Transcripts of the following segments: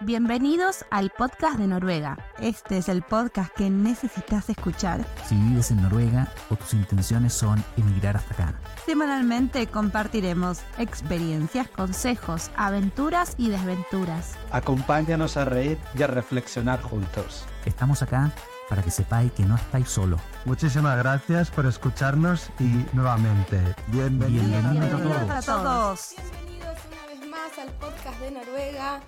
Bienvenidos al podcast de Noruega. Este es el podcast que necesitas escuchar. Si vives en Noruega o tus intenciones son emigrar hasta acá. Semanalmente compartiremos experiencias, consejos, aventuras y desventuras. Acompáñanos a reír y a reflexionar juntos. Estamos acá para que sepáis que no estáis solo. Muchísimas gracias por escucharnos y nuevamente, bienvenidos, Bienvenidos a Bienvenidos todos. a todos. Bienvenidos una vez más al podcast de Noruega.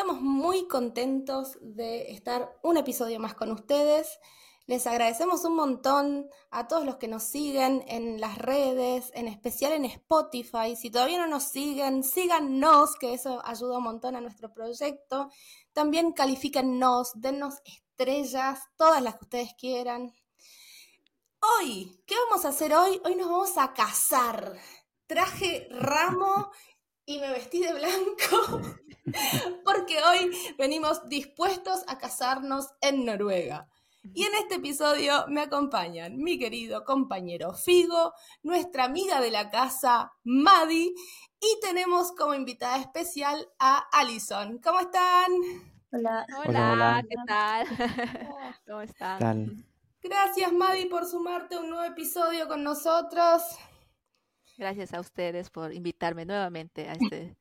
Estamos muy contentos de estar un episodio más con ustedes. Les agradecemos un montón a todos los que nos siguen en las redes, en especial en Spotify. Si todavía no nos siguen, síganos, que eso ayuda un montón a nuestro proyecto. También califíquennos, dennos estrellas, todas las que ustedes quieran. Hoy, ¿qué vamos a hacer hoy? Hoy nos vamos a casar. Traje ramo y me vestí de blanco porque hoy venimos dispuestos a casarnos en Noruega. Y en este episodio me acompañan mi querido compañero Figo, nuestra amiga de la casa Madi y tenemos como invitada especial a Alison. ¿Cómo están? Hola. Hola, hola. ¿qué tal? ¿Cómo están? Tal. Gracias Madi por sumarte a un nuevo episodio con nosotros. Gracias a ustedes por invitarme nuevamente a este,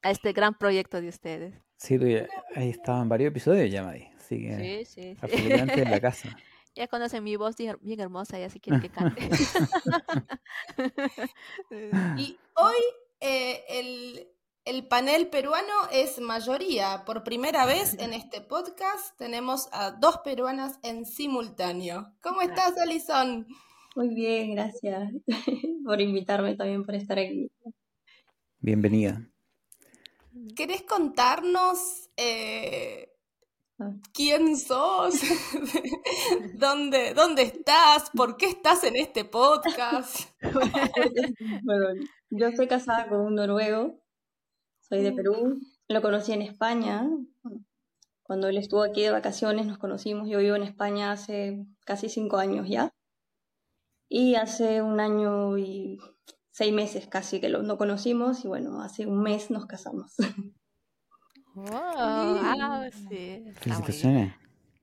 a este gran proyecto de ustedes. Sí, tú ya, ahí estaban varios episodios ya, Madi. Así que Sí, sí, sí. absolutamente en la casa. Ya conocen mi voz bien bien hermosa, ya si quieren que cante. Y hoy eh, el, el panel peruano es mayoría. Por primera vez en este podcast tenemos a dos peruanas en simultáneo. ¿Cómo estás, Alison? Muy bien, gracias por invitarme también por estar aquí. Bienvenida. ¿Querés contarnos eh, Ah. quién sos? ¿Dónde, ¿Dónde estás? ¿Por qué estás en este podcast? Bueno, yo estoy casada con un noruego, soy de Perú, lo conocí en España. Cuando él estuvo aquí de vacaciones nos conocimos, yo vivo en España hace casi cinco años ya. Y hace un año y seis meses casi que lo, no conocimos y bueno, hace un mes nos casamos. Wow, ah, sí. Felicitaciones.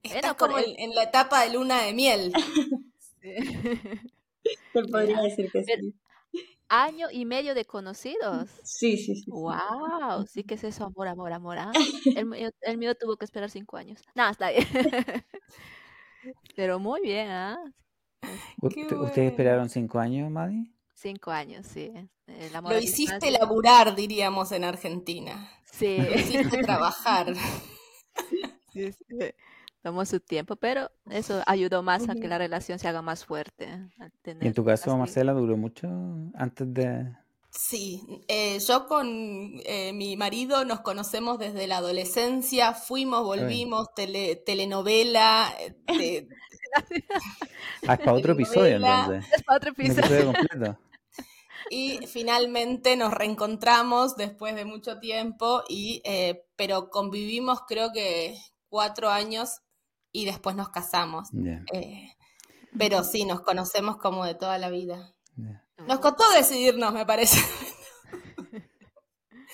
Estás como en, la etapa de luna de miel. Te podría decir que sí. Año y medio de conocidos. Sí, sí, sí. Wow, sí que es eso, amor, amor, amor. ah. El, mío, el mío tuvo que esperar cinco años. No, está bien. Pero muy bien, ¿ah? U- Te- bueno. ¿Ustedes esperaron cinco años, Madi? Cinco años, sí. El amor Lo hiciste distancia. laburar, diríamos en Argentina. Sí. Lo hiciste trabajar. Sí, sí. Tomó su tiempo, pero eso ayudó más a que la relación se haga más fuerte. al ¿Y en tu caso, Marcela, duró mucho antes de...? Sí, eh, yo con eh, mi marido nos conocemos desde la adolescencia, fuimos, volvimos, tele- telenovela, eh, de- Ah, es para otro episodio, entonces. Es para otro episodio. completo. y finalmente nos reencontramos después de mucho tiempo, y, eh, pero convivimos creo que cuatro años y después nos casamos. Eh, pero sí, nos conocemos como de toda la vida. Nos costó decidirnos, me parece.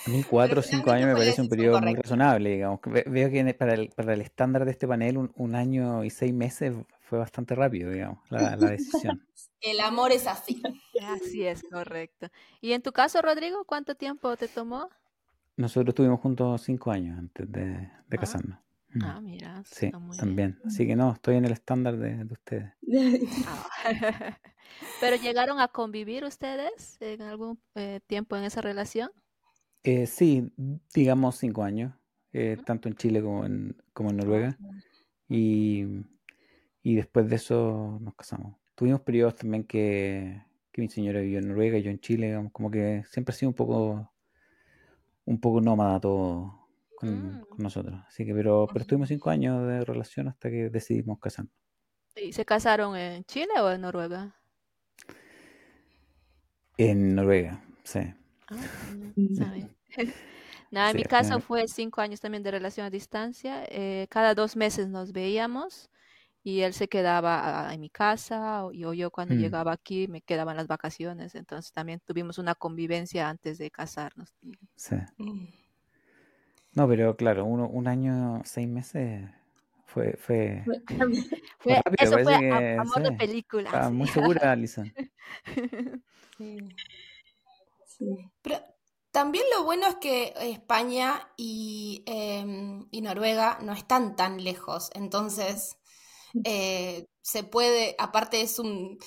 A mí cuatro o cinco años me parece un periodo muy razonable, digamos. Veo que en- para el, para el estándar de este panel un, un año y seis meses fue bastante rápido, digamos, la, la decisión. El amor es así. Así es, correcto. ¿Y en tu caso, Rodrigo, cuánto tiempo te tomó? Nosotros estuvimos juntos cinco años antes de, de Ah. casarnos. Mm. Ah, mira, Sí, está muy bien. también. Así que no, estoy en el estándar de, de ustedes. Ah. ¿Pero llegaron a convivir ustedes en algún eh, tiempo en esa relación? Eh, sí, digamos cinco años, eh, tanto en Chile como en, como en Noruega. Y, y después de eso nos casamos. Tuvimos periodos también que, que mi señora vivió en Noruega y yo en Chile, digamos, como que siempre ha sido un poco, un poco nómada todo con, Mm. con nosotros. Así que, pero, pero estuvimos cinco años de relación hasta que decidimos casarnos. ¿Y se casaron en Chile o en Noruega? En Noruega, sí. Ah, no. Nada, en Sí, mi caso fue cinco años también de relación a distancia. eh, cada dos meses nos veíamos y él se quedaba en mi casa o yo, yo cuando Mm. llegaba aquí me quedaba en las vacaciones. Entonces también tuvimos una convivencia antes de casarnos. sí. Mm. No, pero claro, uno, un año, seis meses fue, fue, Fue- Fue- rápido, eso fue parece a, que, a modo sí, película. estaba sí. muy segura, Alison. Sí. sí. Pero también lo bueno es que España y, eh, y Noruega no están tan lejos, entonces eh, se puede, aparte es un,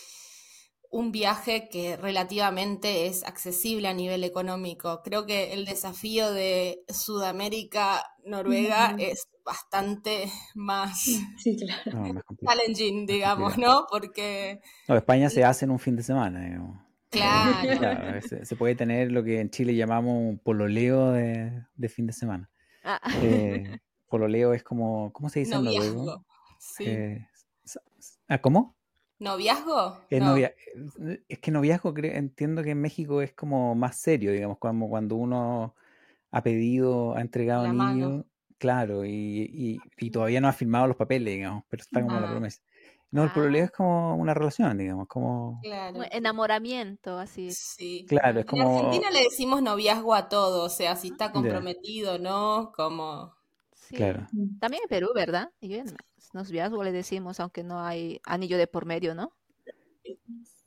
un viaje que relativamente es accesible a nivel económico. Creo que el desafío de Sudamérica, Noruega, es bastante más Sí, claro. No, más complicado. challenging, digamos, ¿no? Porque, No, España se hace en un fin de semana, digamos. claro, Claro, se, se puede tener lo que en Chile llamamos un pololeo de, de fin de semana. Ah, Eh, pololeo es como, ¿cómo se dice en noruego? noviazgo. Sí. Eh, ¿ah, ¿Cómo? ¿Noviazgo? Es, No. novia- es que noviazgo cre- entiendo que en México es como más serio, digamos, como cuando uno ha pedido, ha entregado La mano. anillo, claro, y, y- y todavía no ha firmado los papeles, digamos, pero está como la Ah. promesa. No, el pololeo Ah. es como una relación, digamos, como, Claro. un enamoramiento, así. Sí. claro, es En como, Argentina le decimos noviazgo a todo, o sea, si está comprometido, ¿no? Como. Sí. claro. También en Perú, ¿verdad? Y en noviazgo le decimos, aunque no hay anillo de por medio, ¿no?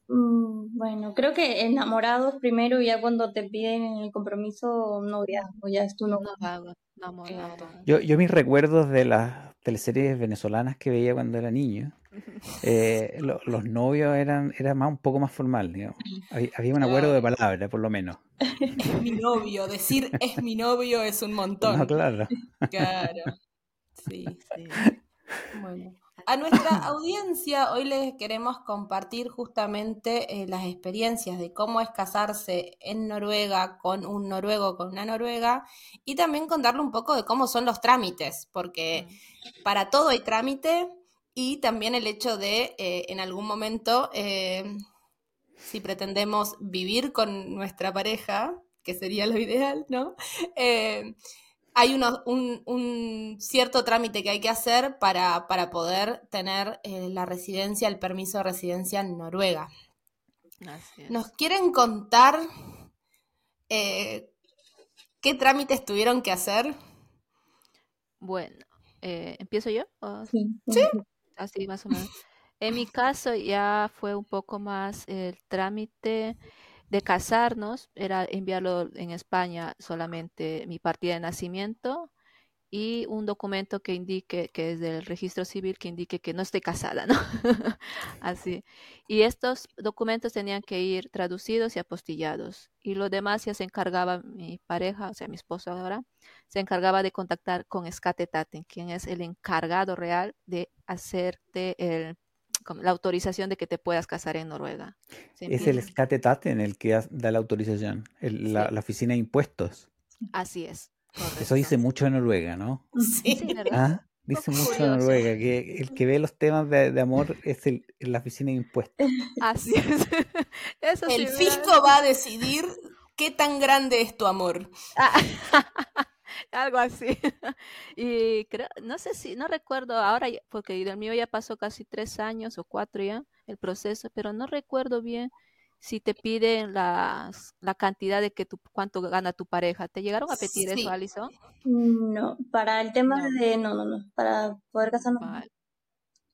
Mm, Bueno, creo que enamorados primero y ya cuando te piden el compromiso, noviazgo, ya es tu. Noviazgo. Yo, yo mis recuerdos de las teleseries venezolanas que veía cuando era niño, eh, lo- los novios eran, era más un poco más formal, digamos. Había, había un acuerdo de palabra, por lo menos. Es mi novio, decir es mi novio es un montón. No, claro. Claro. Sí. Sí. Bueno. A nuestra audiencia hoy les queremos compartir justamente eh, las experiencias de cómo es casarse en Noruega con un noruego, con una noruega, y también contarle un poco de cómo son los trámites, porque para todo hay trámite y también el hecho de eh, en algún momento, eh, si pretendemos vivir con nuestra pareja, que sería lo ideal, ¿no? Eh, hay uno- un, un cierto trámite que hay que hacer para, para poder tener eh, la residencia, el permiso de residencia en Noruega. ¿Nos quieren contar eh, qué trámites tuvieron que hacer? Bueno, eh, ¿empiezo yo? ¿O Sí. así más o menos? En mi caso ya fue un poco más el trámite de casarnos, era enviarlo en España solamente mi partida de nacimiento y un documento que indique, que es del registro civil, que indique que no estoy casada, ¿no? Así. Y estos documentos tenían que ir traducidos y apostillados. Y lo demás ya se encargaba mi pareja, o sea, mi esposo ahora, se encargaba de contactar con Skatetaten, quien es el encargado real de hacerte el, la autorización de que te puedas casar en Noruega. ¿Se Es el entiende? Skatetate en el que da la autorización, el- la, Sí. la oficina de impuestos. Así es. Eso dice mucho de Noruega, ¿no? Sí. Ah, dice mucho de. Noruega, que el que ve los temas de, de amor es el, la oficina de impuestos. Así es. Eso sí, El fisco va a decidir qué tan grande es tu amor. Algo así. Y creo, no sé si, no recuerdo ahora, porque el mío ya pasó casi tres años o cuatro ya, el proceso, pero no recuerdo bien si te piden las, la cantidad de que tu, cuánto gana tu pareja. ¿Te llegaron a pedir Sí. eso, Alison? No, para el tema No. de, no, no, no, para poder casarnos. Vale,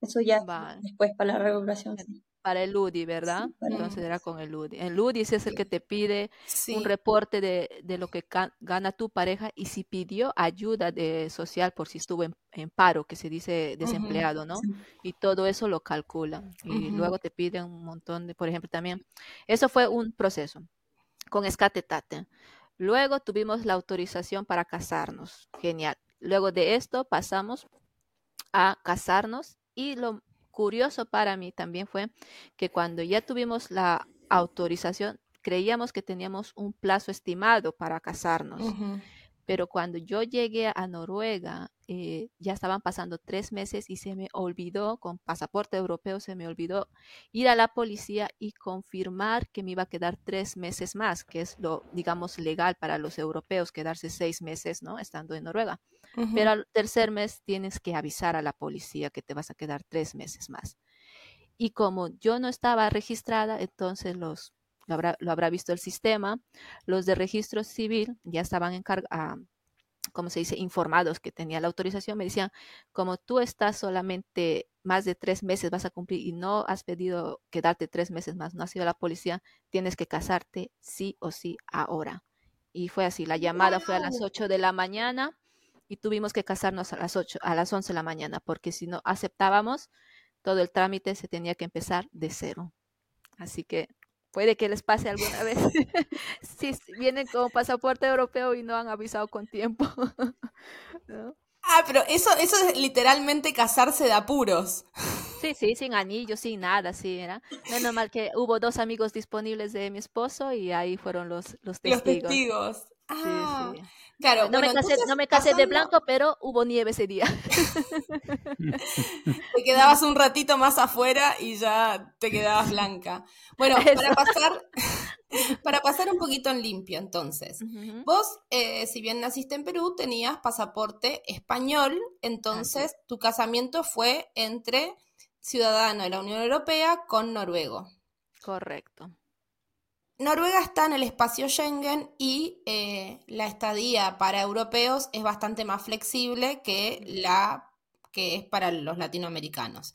eso ya vale. después para la recuperación. sí. Para el UDI, ¿verdad? Sí, Entonces era con el UDI. El UDI es el que te pide Sí. un reporte de, de lo que gana tu pareja y si pidió ayuda de social por si estuvo en, en paro, que se dice desempleado, ¿no? Sí. Y todo eso lo calculan. Y luego te piden un montón de, por ejemplo, también, eso fue un proceso con Escatetate. Luego tuvimos la autorización para casarnos. Genial. Luego de esto pasamos a casarnos y lo curioso para mí también fue que cuando ya tuvimos la autorización, creíamos que teníamos un plazo estimado para casarnos, pero cuando yo llegué a Noruega, eh, ya estaban pasando tres meses y se me olvidó, con pasaporte europeo, se me olvidó ir a la policía y confirmar que me iba a quedar tres meses más, que es lo, digamos, legal para los europeos, quedarse seis meses, ¿no? Estando en Noruega. Pero al tercer mes tienes que avisar a la policía que te vas a quedar tres meses más. Y como yo no estaba registrada, entonces los, lo, habrá, lo habrá visto el sistema, los de registro civil ya estaban encar- ah, como se dice, informados que tenía la autorización, me decían, como tú estás solamente más de tres meses, vas a cumplir y no has pedido quedarte tres meses más, no has sido a la policía, tienes que casarte sí o sí ahora. Y fue así, la llamada fue a las 8 de la mañana y tuvimos que casarnos a las 8, a las 11 de la mañana, porque si no aceptábamos, todo el trámite se tenía que empezar de cero. Así que puede que les pase alguna vez si vienen con pasaporte europeo y no han avisado con tiempo. Ah, pero eso, eso es literalmente casarse de apuros. Sí, sí, sin anillo, sin nada, sí, era. Menos mal que hubo dos amigos disponibles de mi esposo y ahí fueron los, los testigos. Los testigos. Ah, claro. No, me casé, no me casé de blanco, pero hubo nieve ese día. te quedabas un ratito más afuera y ya te quedabas blanca. Bueno, para pasar, para pasar un poquito en limpio, entonces. Vos, eh, si bien naciste en Perú, tenías pasaporte español, entonces tu casamiento fue entre ciudadano de la Unión Europea con noruego. Correcto. Noruega está en el espacio Schengen y eh, la estadía para europeos es bastante más flexible que la que es para los latinoamericanos.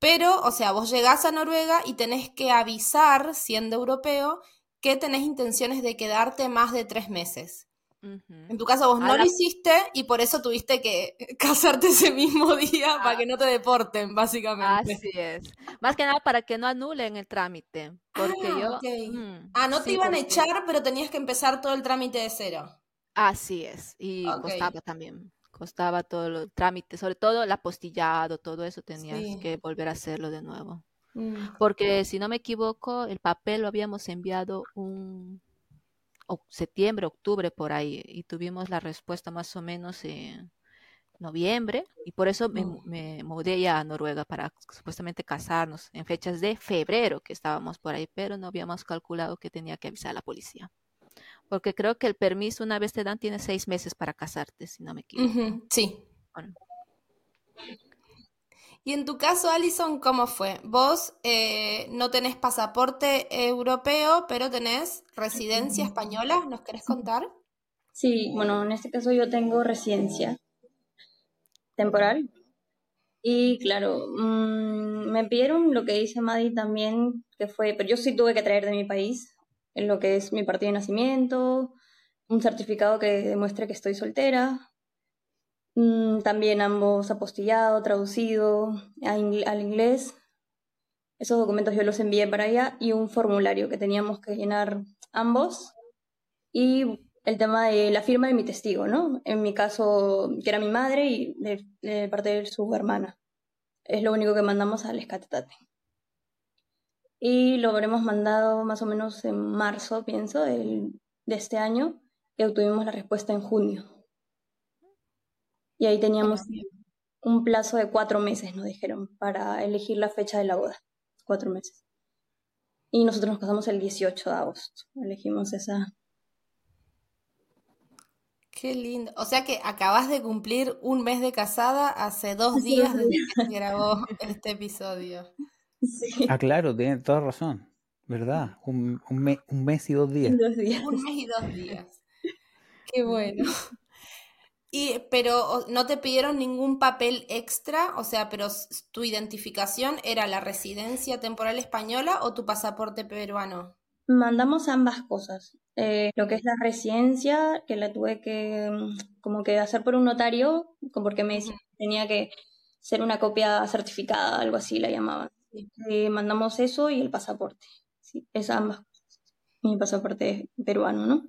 Pero, o sea, vos llegás a Noruega y tenés que avisar, siendo europeo, que tenés intenciones de quedarte más de tres meses. En tu caso vos no lo hiciste y por eso tuviste que casarte ese mismo día para que no te deporten, básicamente. Así es. Más que nada para que no anulen el trámite. Porque ah, yo... Mm, ah, no te iban a echar, pero tenías que empezar todo el trámite de cero. Así es. Y costaba también. Costaba todo el trámite, sobre todo el apostillado, todo eso tenías que volver a hacerlo de nuevo. Mm. Porque si no me equivoco, el papel lo habíamos enviado un septiembre, octubre, por ahí, y tuvimos la respuesta más o menos en noviembre, y por eso me, Oh. me mudé ya a Noruega para supuestamente casarnos en fechas de febrero que estábamos por ahí, pero no habíamos calculado que tenía que avisar a la policía. Porque creo que el permiso una vez te dan tiene seis meses para casarte, si no me equivoco. Sí. Bueno, Y en tu caso, Alison, ¿cómo fue? Vos eh, no tenés pasaporte europeo, pero tenés residencia española, ¿nos querés contar? Sí, bueno, en este caso yo tengo residencia temporal. Y claro, mm, me pidieron lo que dice Maddy también, que fue, pero yo sí tuve que traer de mi país, en lo que es mi partido de nacimiento, un certificado que demuestre que estoy soltera, también ambos apostillado, traducido al inglés. Esos documentos yo los envié para allá y un formulario que teníamos que llenar ambos. Y el tema de la firma de mi testigo, ¿no? En mi caso, que era mi madre y de, de parte de su hermana. Es lo único que mandamos al escatate. Y lo habremos mandado más o menos en marzo, pienso, del- de este año, y obtuvimos la respuesta en junio. Y ahí teníamos un plazo de cuatro meses, nos dijeron, para elegir la fecha de la boda. Cuatro meses. Y nosotros nos casamos el 18 de agosto. Elegimos esa. Qué lindo. O sea que acabas de cumplir un mes de casada hace dos días desde que se grabó este episodio. Sí, Ah, claro, tiene toda razón. ¿Verdad? Un, un, me- un mes y dos días. dos días. Un mes y dos días. Qué bueno. Y, pero no te pidieron ningún papel extra, o sea, pero tu identificación era la residencia temporal española o tu pasaporte peruano. Mandamos ambas cosas. Eh, lo que es la residencia, que la tuve que mm, como que hacer por un notario, como porque me decía que tenía que ser una copia certificada, algo así la llamaban. Eh, mandamos eso y el pasaporte. Sí, es ambas cosas. Mi pasaporte peruano, ¿no?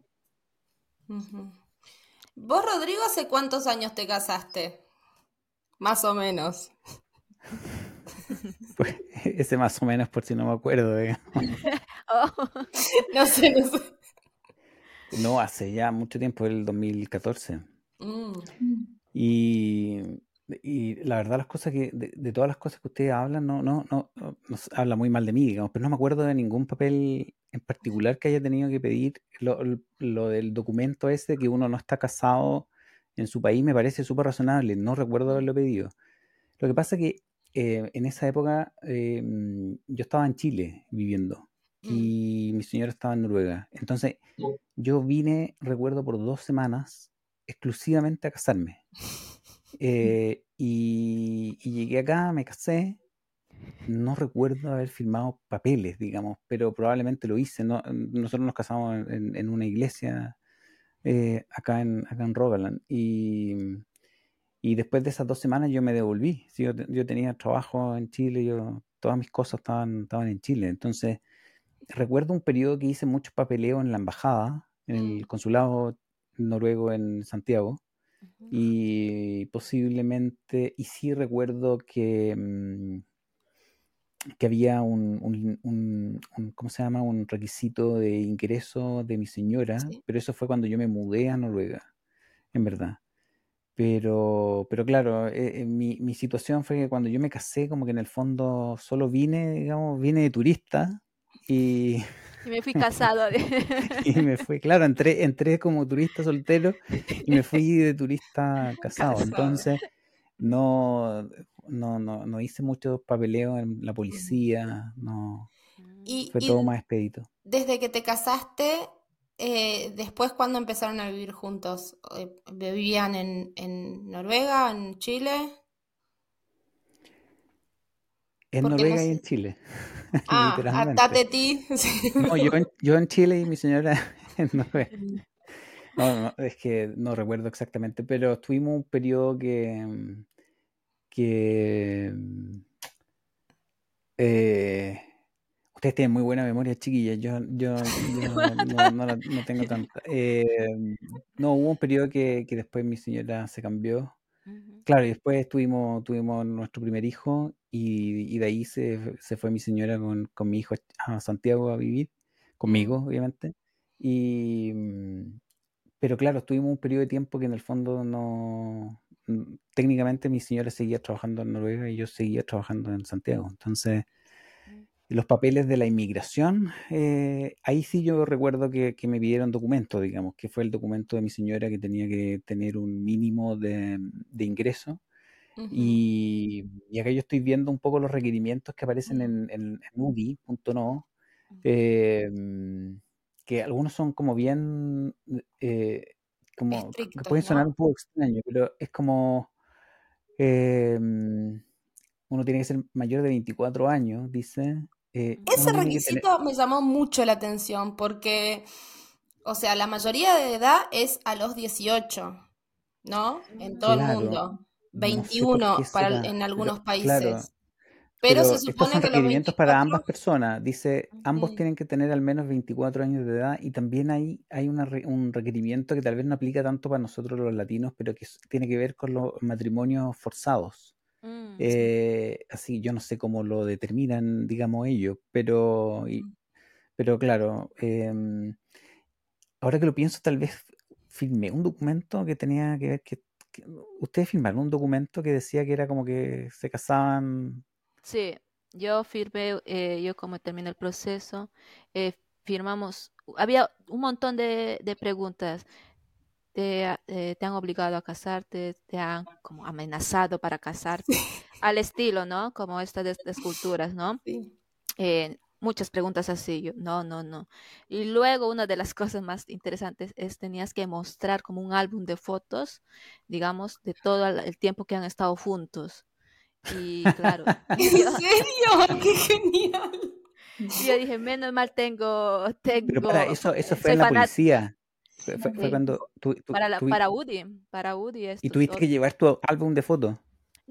Ujú. ¿Vos, Rodrigo, hace cuántos años te casaste? Más o menos. Pues, ese más o menos por si no me acuerdo. ¿eh? Oh, No sé, no sé. No, hace ya mucho tiempo, el 2014. Mm. Y, y la verdad las cosas que, de, de todas las cosas que ustedes hablan, no, no, no, no, no se habla muy mal de mí, digamos, pero no me acuerdo de ningún papel en particular que haya tenido que pedir. Lo, lo del documento ese que uno no está casado en su país me parece súper razonable, no recuerdo haberlo pedido. Lo que pasa que eh, en esa época eh, yo estaba en Chile viviendo y mi señora estaba en Noruega. Entonces yo vine, recuerdo, por dos semanas exclusivamente a casarme. Eh, y, y llegué acá, me casé. No recuerdo haber firmado papeles, digamos, pero probablemente lo hice. No, nosotros nos casamos en, en una iglesia eh, acá, en, acá en Rogaland. Y, y después de esas dos semanas yo me devolví. Sí, yo, yo tenía trabajo en Chile, yo, todas mis cosas estaban, estaban en Chile. Entonces, recuerdo un periodo que hice mucho papeleo en la embajada, en el consulado noruego en Santiago. Y posiblemente, y sí recuerdo que, mm, que había un, un- un- un- ¿cómo se llama? Un requisito de ingreso de mi señora, Sí. pero eso fue cuando yo me mudé a Noruega, en verdad. Pero, pero claro, eh, eh, mi, mi situación fue que cuando yo me casé, como que en el fondo solo vine, digamos, vine de turista y, Y me fui casado. y me fui, claro, entré, entré como turista soltero y me fui de turista casado. Casado. Entonces, no, no, no, no hice mucho papeleo en la policía, no, Y, fue y todo más expedito. desde que te casaste, eh, después cuando empezaron a vivir juntos, Eh, ¿vivían en, en Noruega, en Chile? En Porque no Noruega y en Chile, Ah, literalmente. ti. Sí. No, yo en, yo en Chile y mi señora en Noruega. No, no, es que no recuerdo exactamente, pero tuvimos un periodo que, que eh, ustedes tienen muy buena memoria, chiquillas. Yo, yo, yo no, no la- no tengo tanta. Eh, no, hubo un periodo que, que después mi señora se cambió. Claro, y después tuvimos, tuvimos nuestro primer hijo y, y de ahí se, se fue mi señora con, con mi hijo a Santiago a vivir, conmigo, obviamente. Y, mm, pero claro, tuvimos un periodo de tiempo que en el fondo no, mm, técnicamente mi señora seguía trabajando en Noruega y yo seguía trabajando en Santiago. Entonces, los papeles de la inmigración, eh, ahí sí yo recuerdo que, que me pidieron documentos, digamos, que fue el documento de mi señora que tenía que tener un mínimo de, de ingreso. Y, acá yo estoy viendo un poco los requerimientos que aparecen en, en, en UDI.no, em, que algunos son como bien, eh, como, pueden sonar un poco extraño, pero es como, em, uno tiene que ser mayor de 24 años, dice. Eh, Ese requisito me llamó mucho la atención porque, o sea, la mayoría de edad es a los 18, ¿no? En todo el mundo. 21 para, en algunos países. Pero, se supone estos son requerimientos para ambas personas. Dice, ambos tienen que tener al menos 24 años de edad y también hay, hay un requerimiento que tal vez no aplica tanto para nosotros los latinos, pero que tiene que ver con los matrimonios forzados. Mm, eh. Así, yo no sé cómo lo determinan, digamos ellos, pero, pero claro, em, ahora que lo pienso, tal vez filmé un documento que tenía que ver que ustedes firmaron un documento que decía que era como que se casaban. Sí, yo firmé, eh, yo como terminé el proceso, eh, firmamos, había un montón de, de preguntas. Te, ha- eh, te han obligado a casarte, te han como amenazado para casarte, al estilo, ¿no? Como estas de estas culturas, ¿no? Sí. Muchas preguntas así, yo, no, no, no. Y luego una de las cosas más interesantes es tenías que mostrar como un álbum de fotos, digamos, de todo el tiempo que han estado juntos. Y claro, ¿En yo, serio? ¡Qué genial! y yo dije, menos mal tengo, Pero para tengo, eso, eso fue en la policía. Fue, fue- cuando tú, tú- para la, tuvi- para UDI, para UDI y tuviste que dos. llevar tu álbum de fotos.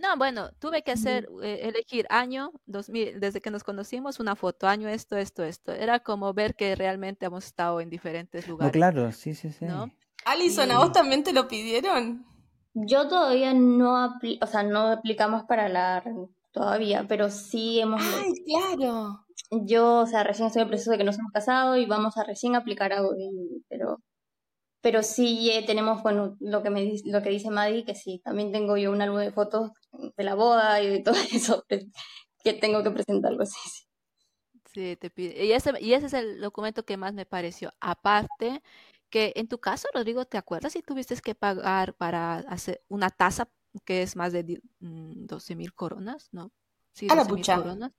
No, bueno, tuve que hacer, eh, elegir año 2000, desde que nos conocimos, una foto, año esto, esto, esto. Era como ver que realmente hemos estado en diferentes No, lugares, claro, sí, sí, sí. ¿no? Alison, ¿a vos también te lo pidieron? Yo todavía no apli- o sea, no aplicamos para la todavía, pero sí hemos ¡Ay, claro! yo, o sea, recién estoy en el proceso de que nos hemos casado y vamos a recién aplicar a UDI, pero pero sí eh, tenemos, bueno, lo que me lo que dice Maddie, que sí, también tengo yo un álbum de fotos de la boda y de todo eso que tengo que presentarlo, sí, sí. sí, te pide. Y ese, y ese es el documento que más me pareció. Aparte, que en tu caso, Rodrigo, ¿te acuerdas si tuviste que pagar para hacer una tasa que es más de di- mm, 12 mil coronas? ¿No? Sí, A la 12 mil pucha. coronas.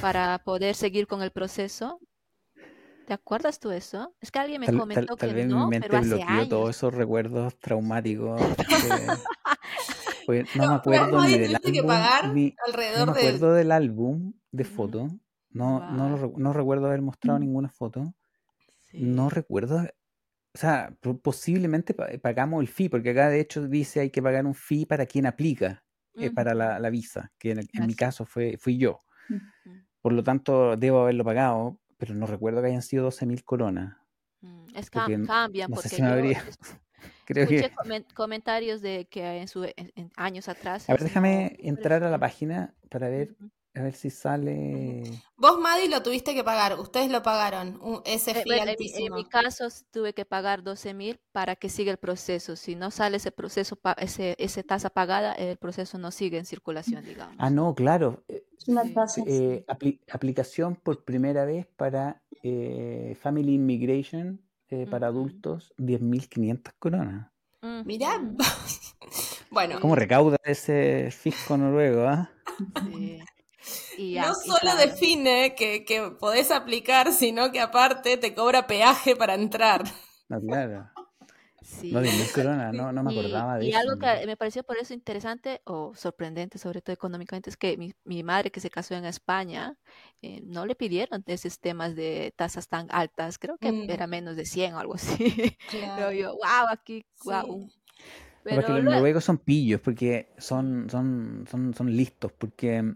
Para poder seguir con el proceso. ¿Te acuerdas tú eso? Es que alguien me Tal, comentó tal que vez mi no, mente pero hace bloqueó todos esos recuerdos traumáticos. porque no me acuerdo ni del que álbum, pagar ni no me acuerdo del álbum de Ujú. fotos. No, no, lo no recuerdo haber mostrado ninguna foto. No recuerdo, o sea, po- posiblemente pa- pagamos el fee, porque acá de hecho dice hay que pagar un fee para quien aplica eh, para la, la visa, que en, el- en mi caso fue, fui yo. Por lo tanto, debo haberlo pagado, pero no recuerdo que hayan sido 12 mil coronas, mm. Es cam- cambian no sé porque si me yo creo escuché que... comen- comentarios de que en, su, en, en años atrás A ver, déjame entrar a la página para ver, ujú. A ver si sale... Vos, Maddy, lo tuviste que pagar. Ustedes lo pagaron. un- ese Eh, fee bueno, en mi, en altísimo. mi caso tuve que pagar 12 mil para que siga el proceso. Si no sale ese proceso, pa- ese, esa tasa pagada, el proceso no sigue en circulación, Ah, digamos. no, claro. eh, Es una Sí. tasa. eh, apli- aplicación por primera vez para eh, Family Immigration eh, para Ujú, adultos, 10.500 coronas. Mirá. ujú, Bueno, ¿Cómo recauda ese fisco noruego, ah? sí. Y, no y solo claro, define que, que podés aplicar, sino que aparte te cobra peaje para entrar. No, claro. sí. No, 10.000 coronas, no, no me Y, acordaba de y eso. algo que me pareció por eso interesante o sorprendente, sobre todo económicamente, es que mi, mi madre que se casó en España, eh, no le pidieron de esos temas de tasas tan altas, creo que Mm, era menos de 100 o algo así. Pero claro, yo, wow, aquí, wow. sí. Pero los luego, noruegos son pillos, porque son, son, son, son listos, porque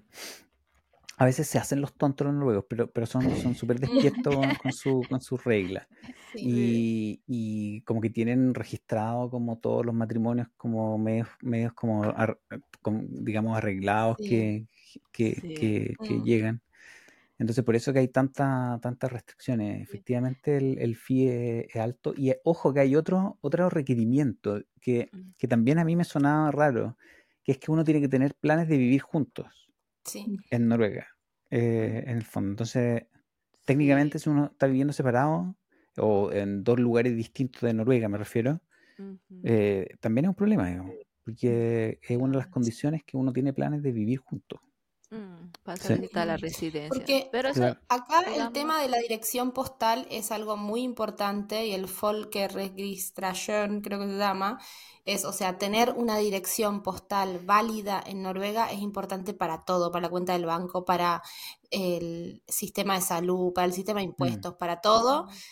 a veces se hacen los tontos los noruegos, pero, pero son son súper despiertos con, con su, con sus reglas. Sí. Y, y como que tienen registrado como todos los matrimonios como medios, medios como, ar- como, digamos, arreglados Sí. que, que, sí, que, que Mm. llegan. Entonces por eso que hay tanta, tantas restricciones. Efectivamente el, el es, es alto. Y eh, ojo que hay otro, otro requerimiento que, Mm, que también a mí me sonaba raro, que es que uno tiene que tener planes de vivir juntos Sí. en Noruega, eh, en el fondo. Entonces, técnicamente si uno está viviendo separado o en dos lugares distintos de Noruega, me refiero, eh, también es un problema, digamos, porque es una de las condiciones que uno tiene planes de vivir juntos. Mm, para Sí, la residencia. Porque Pero eso, claro. acá el tema de la dirección postal es algo muy importante y el Folkeregistration, creo que se llama, es, o sea, tener una dirección postal válida en Noruega es importante para todo, para la cuenta del banco, para el sistema de salud, para el sistema de Mm, impuestos, para todo. mm,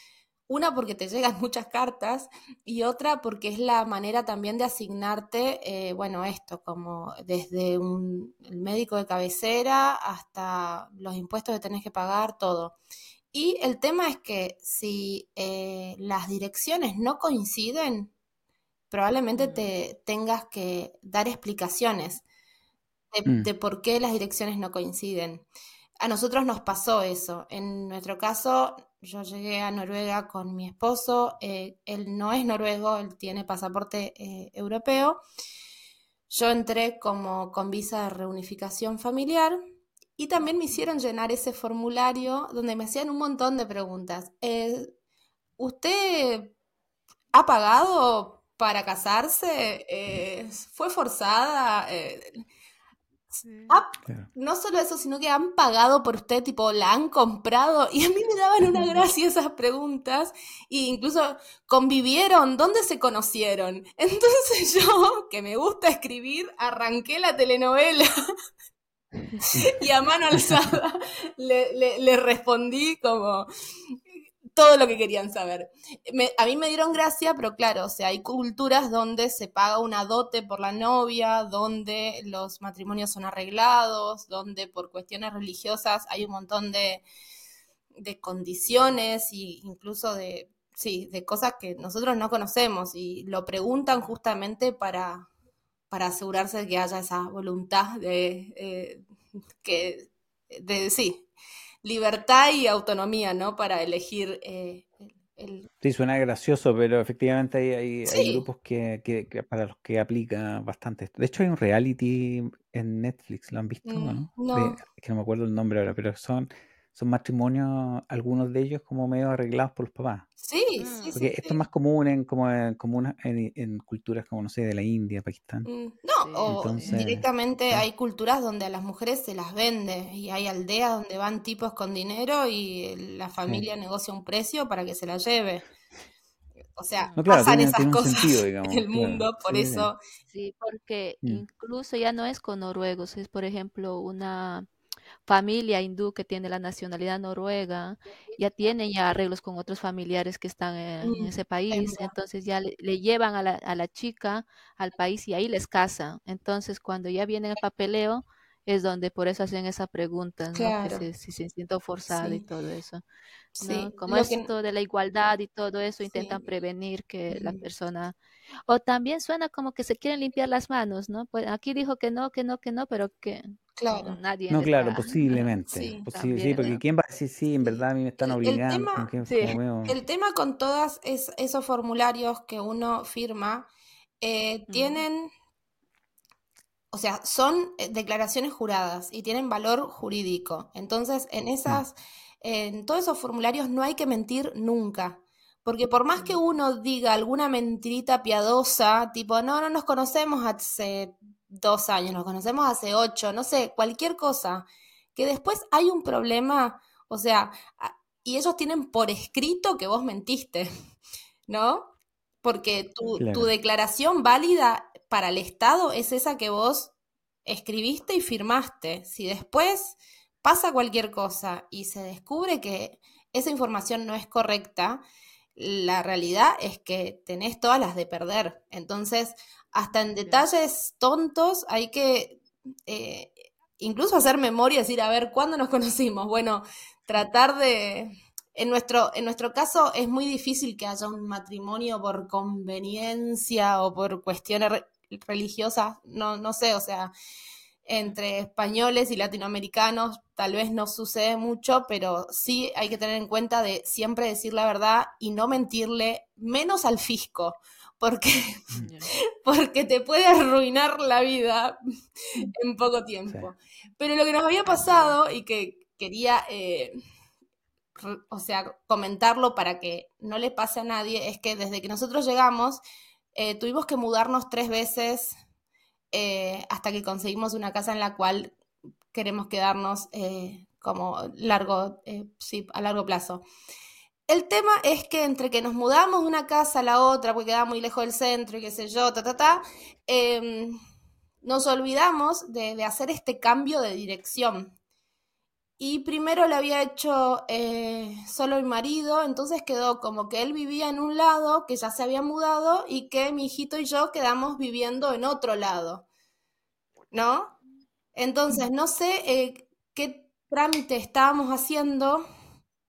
Una porque te llegan muchas cartas y otra porque es la manera también de asignarte, eh, bueno, esto, como desde un, el médico de cabecera hasta los impuestos que tenés que pagar, todo. Y el tema es que si eh, las direcciones no coinciden, probablemente mm, te tengas que dar explicaciones de, mm, de por qué las direcciones no coinciden. A nosotros nos pasó eso. En nuestro caso, yo llegué a Noruega con mi esposo. eh, él no es noruego, él tiene pasaporte eh, europeo. Yo entré como con visa de reunificación familiar y también me hicieron llenar ese formulario donde me hacían un montón de preguntas. Eh, ¿Usted ha pagado para casarse? ¿Fue forzada? Sí. ¿ha- claro. no solo eso, sino que han pagado por usted, tipo, la han comprado. Y a mí me daban una gracia esas preguntas. E incluso convivieron, ¿dónde se conocieron? Entonces yo, que me gusta escribir, arranqué la telenovela y a mano alzada le, le- le respondí como todo lo que querían saber. Me- a mí me dieron gracia, pero claro, o sea, hay culturas donde se paga una dote por la novia, donde los matrimonios son arreglados, donde por cuestiones religiosas hay un montón de, de condiciones e incluso de, sí, de cosas que nosotros no conocemos y lo preguntan justamente para, para asegurarse de que haya esa voluntad de, eh, que, de, sí, libertad y autonomía, ¿no? Para elegir eh, el, Sí, suena gracioso, pero efectivamente hay, hay, grupos que, que- que para los que aplica bastante esto. De hecho, hay un reality en Netflix, ¿lo han visto mm, no? De, no, que no me acuerdo el nombre ahora, pero son, son matrimonios, algunos de ellos como medio arreglados por los papás. Sí, Mm. sí, Porque sí. esto es más común en, como en, como una- en, en culturas como, no sé, de la India, Pakistán. Mm, No, Sí, o Entonces, directamente sí. hay culturas donde a las mujeres se las vende y hay aldeas donde van tipos con dinero y la familia negocia un precio para que se la lleve. O sea, No, claro, pasan tiene, esas tiene cosas sentido, digamos. en el claro. mundo, por eso Sí, porque Mm. incluso ya no es con noruegos, es por ejemplo una familia hindú que tiene la nacionalidad noruega, ya tiene ya arreglos con otros familiares que están en, Mm, ese es país, entonces ya le, le llevan a la, a la chica al país y ahí les casan. Entonces cuando ya viene el papeleo es donde por eso hacen esa pregunta, ¿no? Que Claro, se, si se siente forzada y sí, todo eso, ¿no? sí. Como Lo que, esto de la igualdad y todo eso, intentan sí. prevenir que la mm, persona o también suena como que se quieren limpiar las manos, ¿no? Pues aquí dijo que no, que no, que no, pero que Claro, nadie No, claro, está. posiblemente. sí, Posi- sí, También, porque ¿no? ¿quién va a decir sí? En sí. verdad a mí me están El, el obligando, como tema, que Sí. el tema con todas es, esos formularios que uno firma eh, Ujú. tienen, o sea, son eh, declaraciones juradas y tienen valor jurídico. Entonces, en Mm, esas, en todos esos formularios no hay que mentir nunca. Porque por más que Mm. uno diga alguna mentirita piadosa, tipo, no, no nos conocemos hace dos años, nos conocemos hace ocho, no sé, cualquier cosa, que después hay un problema, o sea, y ellos tienen por escrito que vos mentiste, ¿no? Porque tu, tu declaración válida para el Estado es esa que vos escribiste y firmaste. Si después pasa cualquier cosa y se descubre que esa información no es correcta, la realidad es que tenés todas las de perder. Entonces, hasta en detalles tontos hay que eh, incluso hacer memoria, decir, a ver, ¿cuándo nos conocimos? Bueno, tratar de... En nuestro, en nuestro caso es muy difícil que haya un matrimonio por conveniencia o por cuestiones religiosas, no, no sé, o sea, entre españoles y latinoamericanos tal vez no sucede mucho, pero sí hay que tener en cuenta de siempre decir la verdad y no mentirle, menos al fisco, porque, porque te puede arruinar la vida en poco Sí. tiempo. Pero lo que nos había pasado y que quería, eh, o sea, comentarlo para que no le pase a nadie, es que desde que nosotros llegamos, eh, tuvimos que mudarnos tres veces eh, hasta que conseguimos una casa en la cual queremos quedarnos eh, como largo, sí, a largo plazo. El tema es que entre que nos mudamos de una casa a la otra, porque quedaba muy lejos del centro y qué sé yo, ta, ta, ta, em, nos olvidamos de hacer este cambio de dirección. Y primero lo había hecho eh, solo mi marido, entonces quedó como que él vivía en un lado, que ya se había mudado, y que mi hijito y yo quedamos viviendo en otro lado, ¿no? Entonces, no sé eh, qué trámite estábamos haciendo,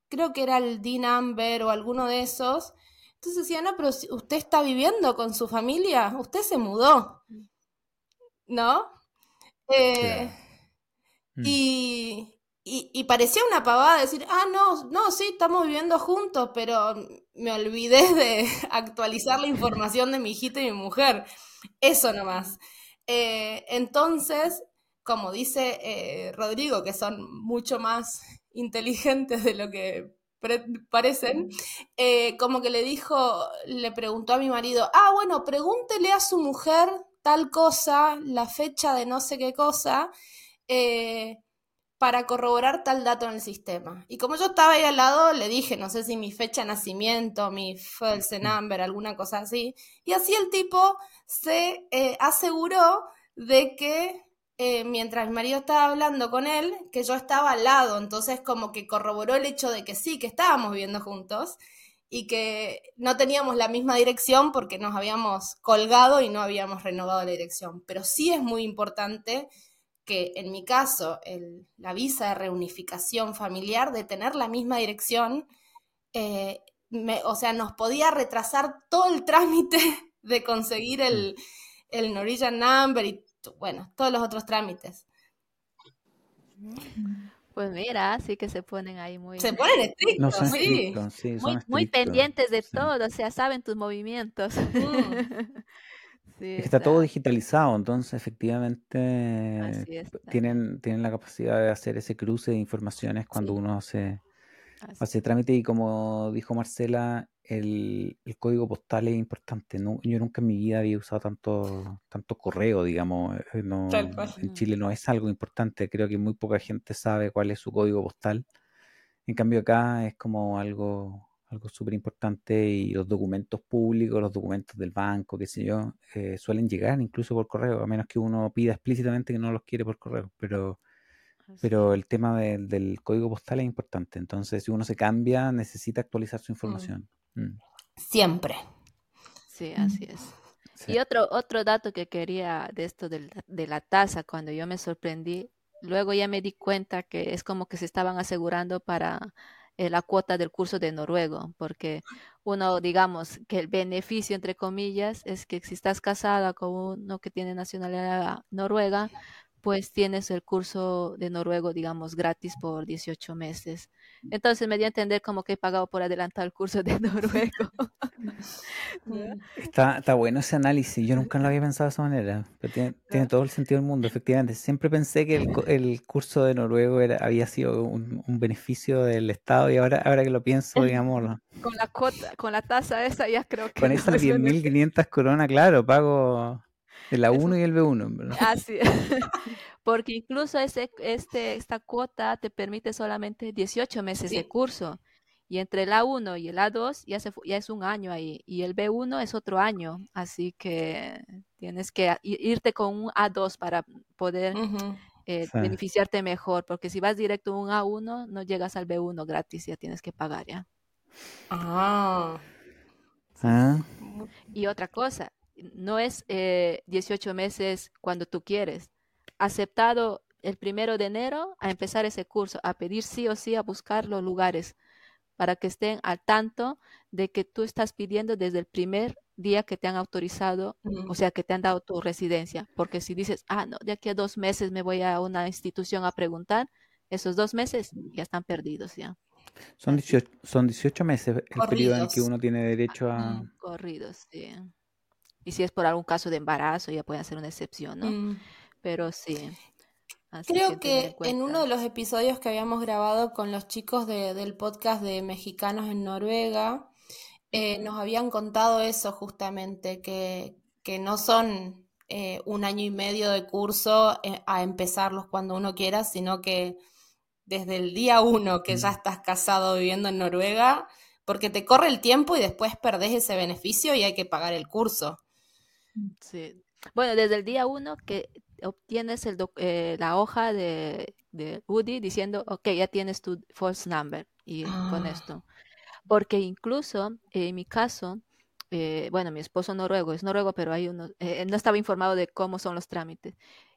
creo que era el D-Number o alguno de esos. Entonces decía, no, pero usted está viviendo con su familia, usted se mudó, ¿no? Eh, Claro. Mm. y, y, parecía una pavada decir, ah, no, no, sí, estamos viviendo juntos, pero me olvidé de actualizar la información de mi hijita y mi mujer. Eso nomás. Eh, entonces, como dice eh, Rodrigo, que son mucho más inteligentes de lo que parecen, eh, como que le dijo, le preguntó a mi marido, ah, bueno, pregúntele a su mujer tal cosa, la fecha de no sé qué cosa, para corroborar tal dato en el sistema. Y como yo estaba ahí al lado, le dije, no sé si mi fecha de nacimiento, mi false number, alguna cosa así. Y así el tipo se eh, aseguró de que eh, mientras mi marido estaba hablando con él, que yo estaba al lado. Entonces como que corroboró el hecho de que sí, que estábamos viviendo juntos y que no teníamos la misma dirección porque nos habíamos colgado y no habíamos renovado la dirección. Pero sí es muy importante que en mi caso el, la visa de reunificación familiar de tener la misma dirección, eh, me, o sea, nos podía retrasar todo el trámite de conseguir el, el Norwegian Number y bueno, todos los otros trámites. Pues mira, sí que se ponen ahí muy, Se ponen No estrictos, son sí. estrictos, sí, muy, son muy estrictos. pendientes de sí. todo, o sea, saben tus movimientos. Mm. es que está todo digitalizado, entonces efectivamente tienen, tienen la capacidad de hacer ese cruce de informaciones cuando uno hace, hace trámite y como dijo Marcela, el, código postal es importante. No, yo nunca en mi vida había usado tanto, tanto correo, digamos. Eh, no, en Chile no es algo importante. Creo que muy poca gente sabe cuál es su código postal. En cambio acá es como algo, algo súper importante y los documentos públicos, los documentos del banco, qué sé yo, eh, suelen llegar incluso por correo, a menos que uno pida explícitamente que no los quiere por correo. Pero pero el tema del código postal es importante. Entonces, si uno se cambia, necesita actualizar su mm. información. Mm. Siempre. Sí, así es. Y otro, otro dato que quería de esto de, la tasa, cuando yo me sorprendí, luego ya me di cuenta que es como que se estaban asegurando para eh, la cuota del curso de noruego, porque uno, digamos, que el beneficio, entre comillas, es que si estás casada con uno que tiene nacionalidad noruega, pues tienes el curso de noruego, digamos, gratis por 18 meses. Entonces me dio a entender como que he pagado por adelantar el curso de noruego. Mm. está, está bueno ese análisis, yo nunca lo había pensado de esa manera, pero tiene, todo el sentido del mundo, efectivamente. Siempre pensé que el, el curso de noruego era, había sido un, beneficio del Estado y ahora, ahora que lo pienso, digamos... Con la, cuota, con la tasa esa ya creo que... Con esas 10.500 coronas, claro, pago el A1 y el B1, ¿verdad? Así Porque incluso ese, este, esta cuota te permite solamente 18 meses de curso. Y entre el A1 y el A2 ya, se, ya es un año ahí. Y el B1 es otro año. Así que tienes que irte con un A2 para poder eh, beneficiarte mejor. Porque si vas directo a un A1, no llegas al B1 gratis. Ya tienes que pagar ya. Ah. ah. Y otra cosa, no es 18 eh, meses cuando tú quieres. Aceptado el primero de enero a empezar ese curso, a pedir sí o sí a buscar los lugares para que estén al tanto de que tú estás pidiendo desde el primer día que te han autorizado, o sea, que te han dado tu residencia. Porque si dices, ah, no, de aquí a dos meses me voy a una institución a preguntar, esos dos meses ya están perdidos ya. Son 18, son 18 meses el periodo en el que uno tiene derecho a... Corridos, sí. Y si es por algún caso de embarazo, ya puede ser una excepción, ¿no? Mm. Pero sí. Creo que, en uno de los episodios que habíamos grabado con los chicos del podcast de Mexicanos en Noruega, eh, nos habían contado eso justamente, que, que no son eh, un año y medio de curso eh, a empezarlos cuando uno quiera, sino que desde el día uno que ya mm. estás casado viviendo en Noruega, porque te corre el tiempo y después perdés ese beneficio y hay que pagar el curso. Sí. Bueno, desde el día uno que obtienes el eh, la hoja de, de UDI diciendo, ok, ya tienes tu false number y con ah. esto. Porque incluso en mi caso, eh, bueno, mi esposo noruego es noruego, pero hay uno, eh, no estaba informado de cómo son los trámites.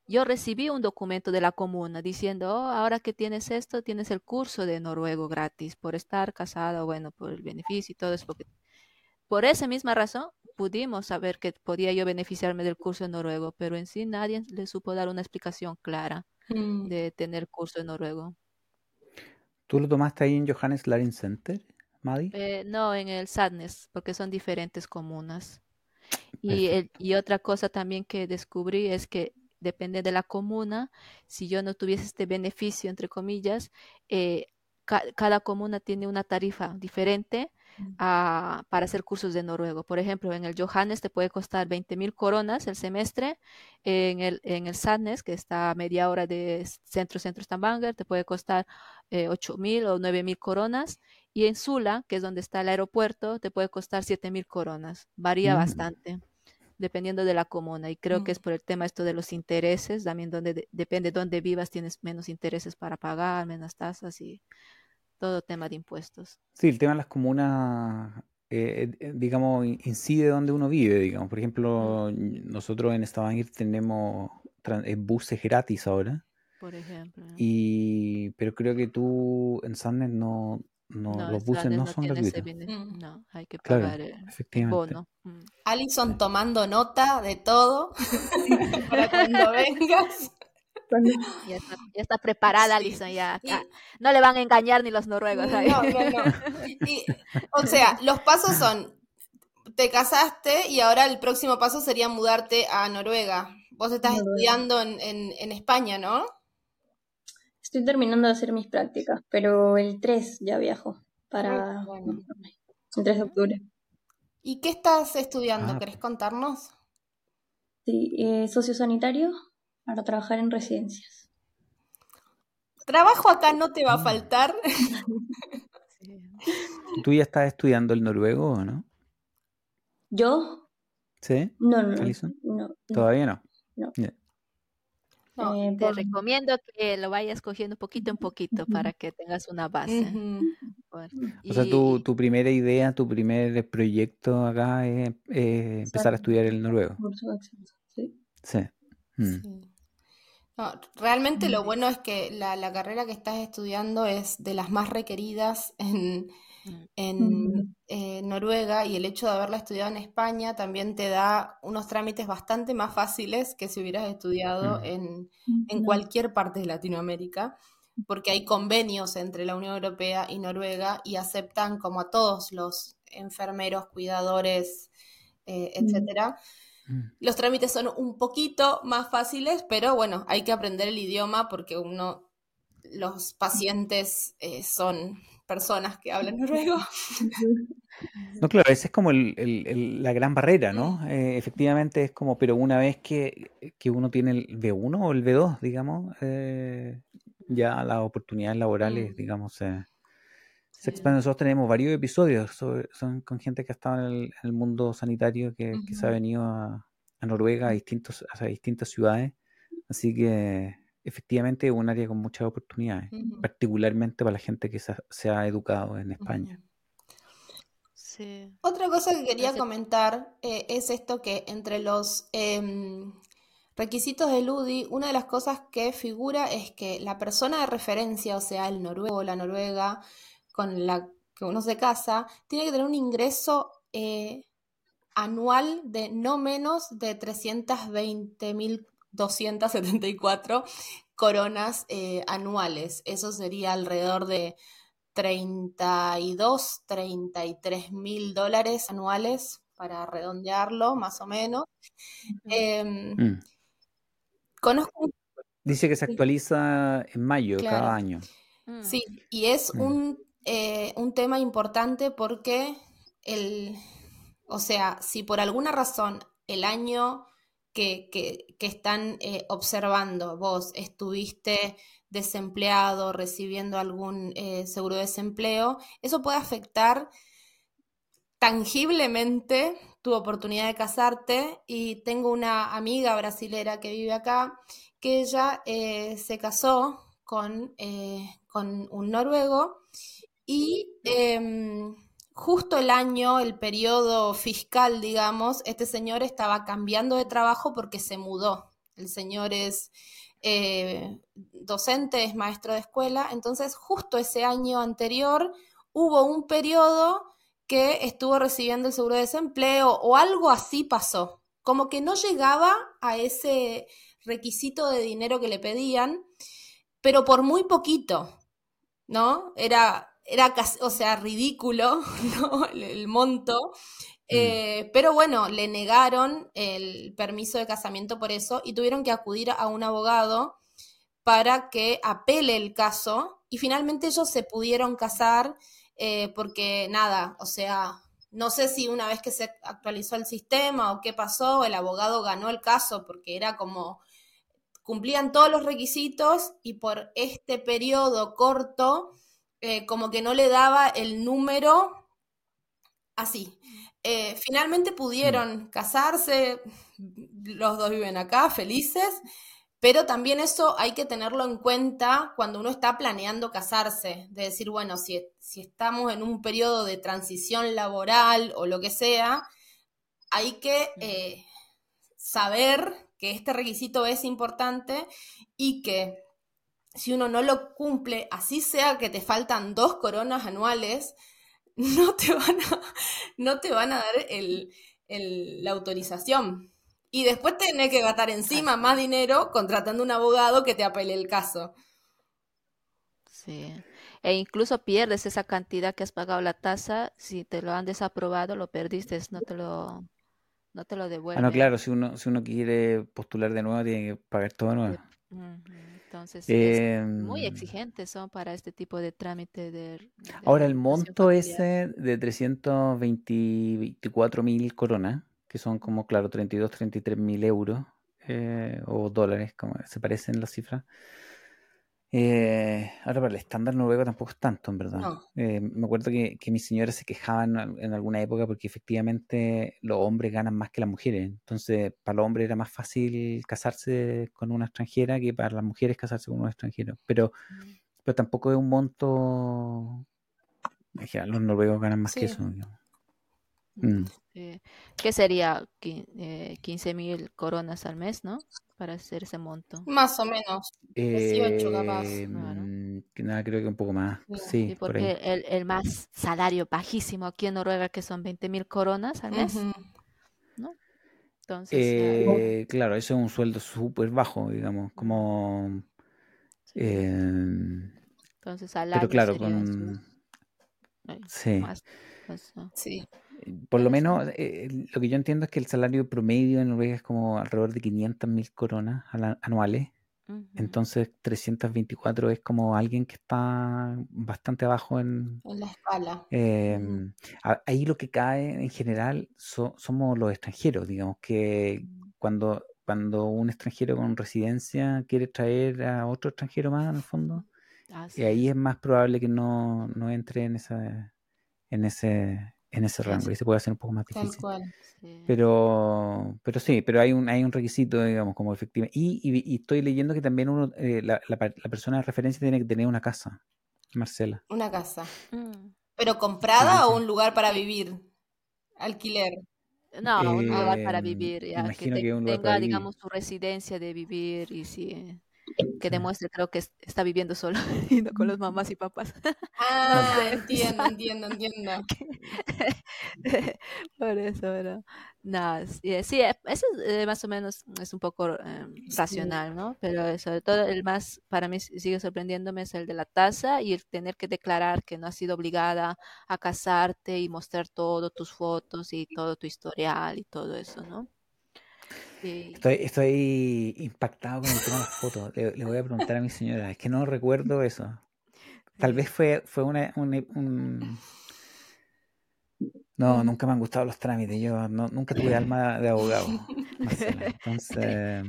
Yo recibí un documento de la comuna diciendo, oh, ahora que tienes esto, tienes el curso de noruego gratis por estar casado, bueno, por el beneficio y todo eso. Porque por esa misma razón, pudimos saber que podía yo beneficiarme del curso en noruego, pero en sí nadie le supo dar una explicación clara mm. de tener curso en noruego. ¿Tú lo tomaste ahí en Johannes Larin Center, Madi? Eh, no, en el Sadness, porque son diferentes comunas. Y, y otra cosa también que descubrí es que depende de la comuna, si yo no tuviese este beneficio, entre comillas, eh, cada comuna tiene una tarifa diferente para hacer cursos de noruego. Por ejemplo, en el Johannes te puede costar 20 mil coronas el semestre, en el, en el Sadnes, que está a media hora de centro, centro Stavanger, te puede costar eh, 8 mil o 9 mil coronas, y en Sula, que es donde está el aeropuerto, te puede costar 7 mil coronas. Varía mm. bastante dependiendo de la comuna y creo que es mm. por el tema esto de los intereses, también donde depende de dónde vivas tienes menos intereses para pagar, menos tasas y todo tema de impuestos. Sí, el tema de las comunas, eh, eh, digamos, incide donde uno vive, digamos. Por ejemplo, nosotros en Stavanger tenemos eh, buses gratis ahora. Por ejemplo. Y, pero creo que tú en Sandnes no, no, los buses no, son gratuitos. Mm. No, hay que pagar el bono. Mm. Alison tomando nota de todo para cuando vengas. Ya está, preparada, Alison, ya. no le van a engañar ni los noruegos. No, no, no. o sea, los pasos son, te casaste y ahora el próximo paso sería mudarte a Noruega. Vos estás estudiando en, en, España, ¿no? Estoy terminando de hacer mis prácticas, pero el 3 ya viajo para el 3 de octubre. ¿Y qué estás estudiando? Ah. ¿Querés contarnos? Sí, eh, sociosanitario para trabajar en residencias. Trabajo acá no te va a faltar. ¿Tú ya estás estudiando el noruego o no? ¿Yo? ¿Sí? No, no, no. ¿Todavía no? No. Eh, te recomiendo que lo vayas cogiendo poquito en poquito para que tengas una base. O sea, tu, tu, primera idea, tu primer proyecto acá es empezar a estudiar el noruego. Sí. Sí. Mm. Realmente lo bueno es que la, la, carrera que estás estudiando es de las más requeridas en, Mm. en eh, Noruega y el hecho de haberla estudiado en España también te da unos trámites bastante más fáciles que si hubieras estudiado en, cualquier parte de Latinoamérica, porque hay convenios entre la Unión Europea y Noruega y aceptan como a todos los enfermeros, cuidadores, eh, mm. etcétera. Mm. Los trámites son un poquito más fáciles, pero bueno, hay que aprender el idioma porque uno, los pacientes eh, son personas que hablan noruego. No, claro, esa es como la gran barrera, ¿no? Eh, efectivamente es como, pero una vez que, uno tiene el B1 o el B2, digamos, eh, ya las oportunidades laborales, mm. digamos, se expanden. Nosotros tenemos varios episodios son con gente que ha estado en el, mundo sanitario, que, se ha venido a, Noruega, a, distintos, a distintas ciudades. Así que efectivamente es un área con muchas oportunidades, particularmente para la gente que se, ha educado en España. sí. Otra cosa que quería comentar eh, es esto que entre los em, requisitos del UDI, una de las cosas que figura es que la persona de referencia, o sea, el noruego o la noruega con la que uno se casa, tiene que tener un ingreso eh, anual de no menos de 320 mil 274 coronas eh, anuales. Eso sería alrededor de 32, 33 mil dólares anuales, para redondearlo, más o menos. Em, mm. Conozco. Dice que se actualiza en mayo cada año. Mm. Sí, y es mm. un, eh, un tema importante porque el, o sea, si por alguna razón el año que, están eh, observando. Vos estuviste desempleado, recibiendo algún eh, seguro de desempleo, eso puede afectar tangiblemente tu oportunidad de casarte y tengo una amiga brasilera que vive acá que ella eh, se casó con, con, un noruego y em, justo el año, el periodo fiscal, digamos, este señor estaba cambiando de trabajo porque se mudó. El señor es eh, docente, es maestro de escuela, entonces justo ese año anterior hubo un periodo que estuvo recibiendo el seguro de desempleo o algo así pasó, como que no llegaba a ese requisito de dinero que le pedían, pero por muy poquito, ¿no? Era era casi, o sea, ridículo, ¿no? El, monto. Mm. Eh, pero bueno, le negaron el permiso de casamiento por eso y tuvieron que acudir a un abogado para que apele el caso y finalmente ellos se pudieron casar eh, porque nada, o sea, no sé si una vez que se actualizó el sistema o qué pasó, el abogado ganó el caso porque era como cumplían todos los requisitos y por este periodo corto eh, como que no le daba el número así. Eh, finalmente pudieron mm. casarse, los dos viven acá, felices, pero también eso hay que tenerlo en cuenta cuando uno está planeando casarse, de decir, bueno, si, si estamos en un periodo de transición laboral o lo que sea, hay que eh, saber que este requisito es importante y que si uno no lo cumple, así sea que te faltan dos coronas anuales, no te van a, no te van a dar la autorización. Y después tenés que gastar encima más dinero contratando un abogado que te apele el caso. Sí. E incluso pierdes esa cantidad que has pagado la tasa, si te lo han desaprobado, lo perdiste, no te lo, no te lo Ah, no, claro, si uno, si uno quiere postular de nuevo, tiene que pagar todo de nuevo. Entonces, es muy Em, exigentes son para este tipo de trámite de, de ahora, el monto familiar. ese de 324 mil coronas, que son como, claro, 32, 33 mil euros eh, o dólares, como se parecen las cifras. Eh, ahora, para el estándar noruego tampoco es tanto, en verdad. No. Eh, me acuerdo que, que mis señoras se quejaban en en alguna época porque efectivamente los hombres ganan más que las mujeres. Entonces, para los hombres era más fácil casarse con una extranjera que para las mujeres casarse con un extranjero. Pero, pero tampoco es un monto. Los noruegos ganan más que eso. digamos. Mm. Eh, ¿qué sería? Qui- eh, 15 mil coronas al mes, ¿no? Para hacer ese monto. Más o menos. 18 capaz. Eh, Claro. mm, que nada, creo que un poco más. Sí. Sí, Sí, por porque el, el más salario bajísimo aquí en Noruega, que son 20 mil coronas al mes, Ujú. ¿no? Entonces, eh, Eh, claro, eso es un sueldo súper bajo, digamos, como... sí, eh, entonces al pero año claro, sería con... su- eh, Sí. más, pues, ah, Sí. Por lo menos, eh, lo que yo entiendo es que el salario promedio en Noruega es como alrededor de 500 mil coronas anuales. ujú, Entonces, 324 es como alguien que está bastante abajo en... En la escala. em, a- ahí lo que cae en general so- somos los extranjeros, digamos, que cuando, cuando un extranjero con residencia quiere traer a otro extranjero más, en el fondo, y ahí es. es más probable que no, no entre en esa, en ese, en ese rango. sí, Y se puede hacer un poco más Tal difícil. cual. sí. Pero, pero sí, pero hay un, hay un requisito, digamos, como efectivamente. Y, y- y estoy leyendo que también uno, eh, la, la persona de referencia tiene que tener una casa, Marcela. Una casa. Mm. ¿Pero comprada o un lugar para vivir? Alquiler. No, un lugar para Em, vivir, ya, que imagino te- que es un lugar tenga, para vivir. digamos, su residencia de vivir y sí, que demuestre, creo que es- está viviendo solo y no con los mamás y papás. Ah, sé. entiendo, entiendo, entiendo. Por eso, pero no, sí, sí, eh, eso es, eh, más o menos es un poco eh, racional, ¿no? Pero eh, sobre todo el más, para mí sigue sorprendiéndome es el de la tasa y el tener que declarar que no has sido obligada a casarte y mostrar todo, tus fotos y todo tu historial y todo eso, ¿no? Estoy, estoy impactado con el tema de las fotos. Le, le voy a preguntar a mi señora, es que no recuerdo eso. Tal vez fue, fue una, un, un- No, nunca me han gustado los trámites. Yo no, nunca tuve alma de abogado, Marcela. Entonces,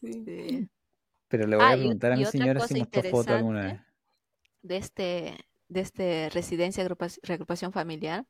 Sí. Pero le voy a Ah, y, preguntar a y mi otra señora si mostró foto alguna vez. de este, de este residencia agrupa- reagrupación familiar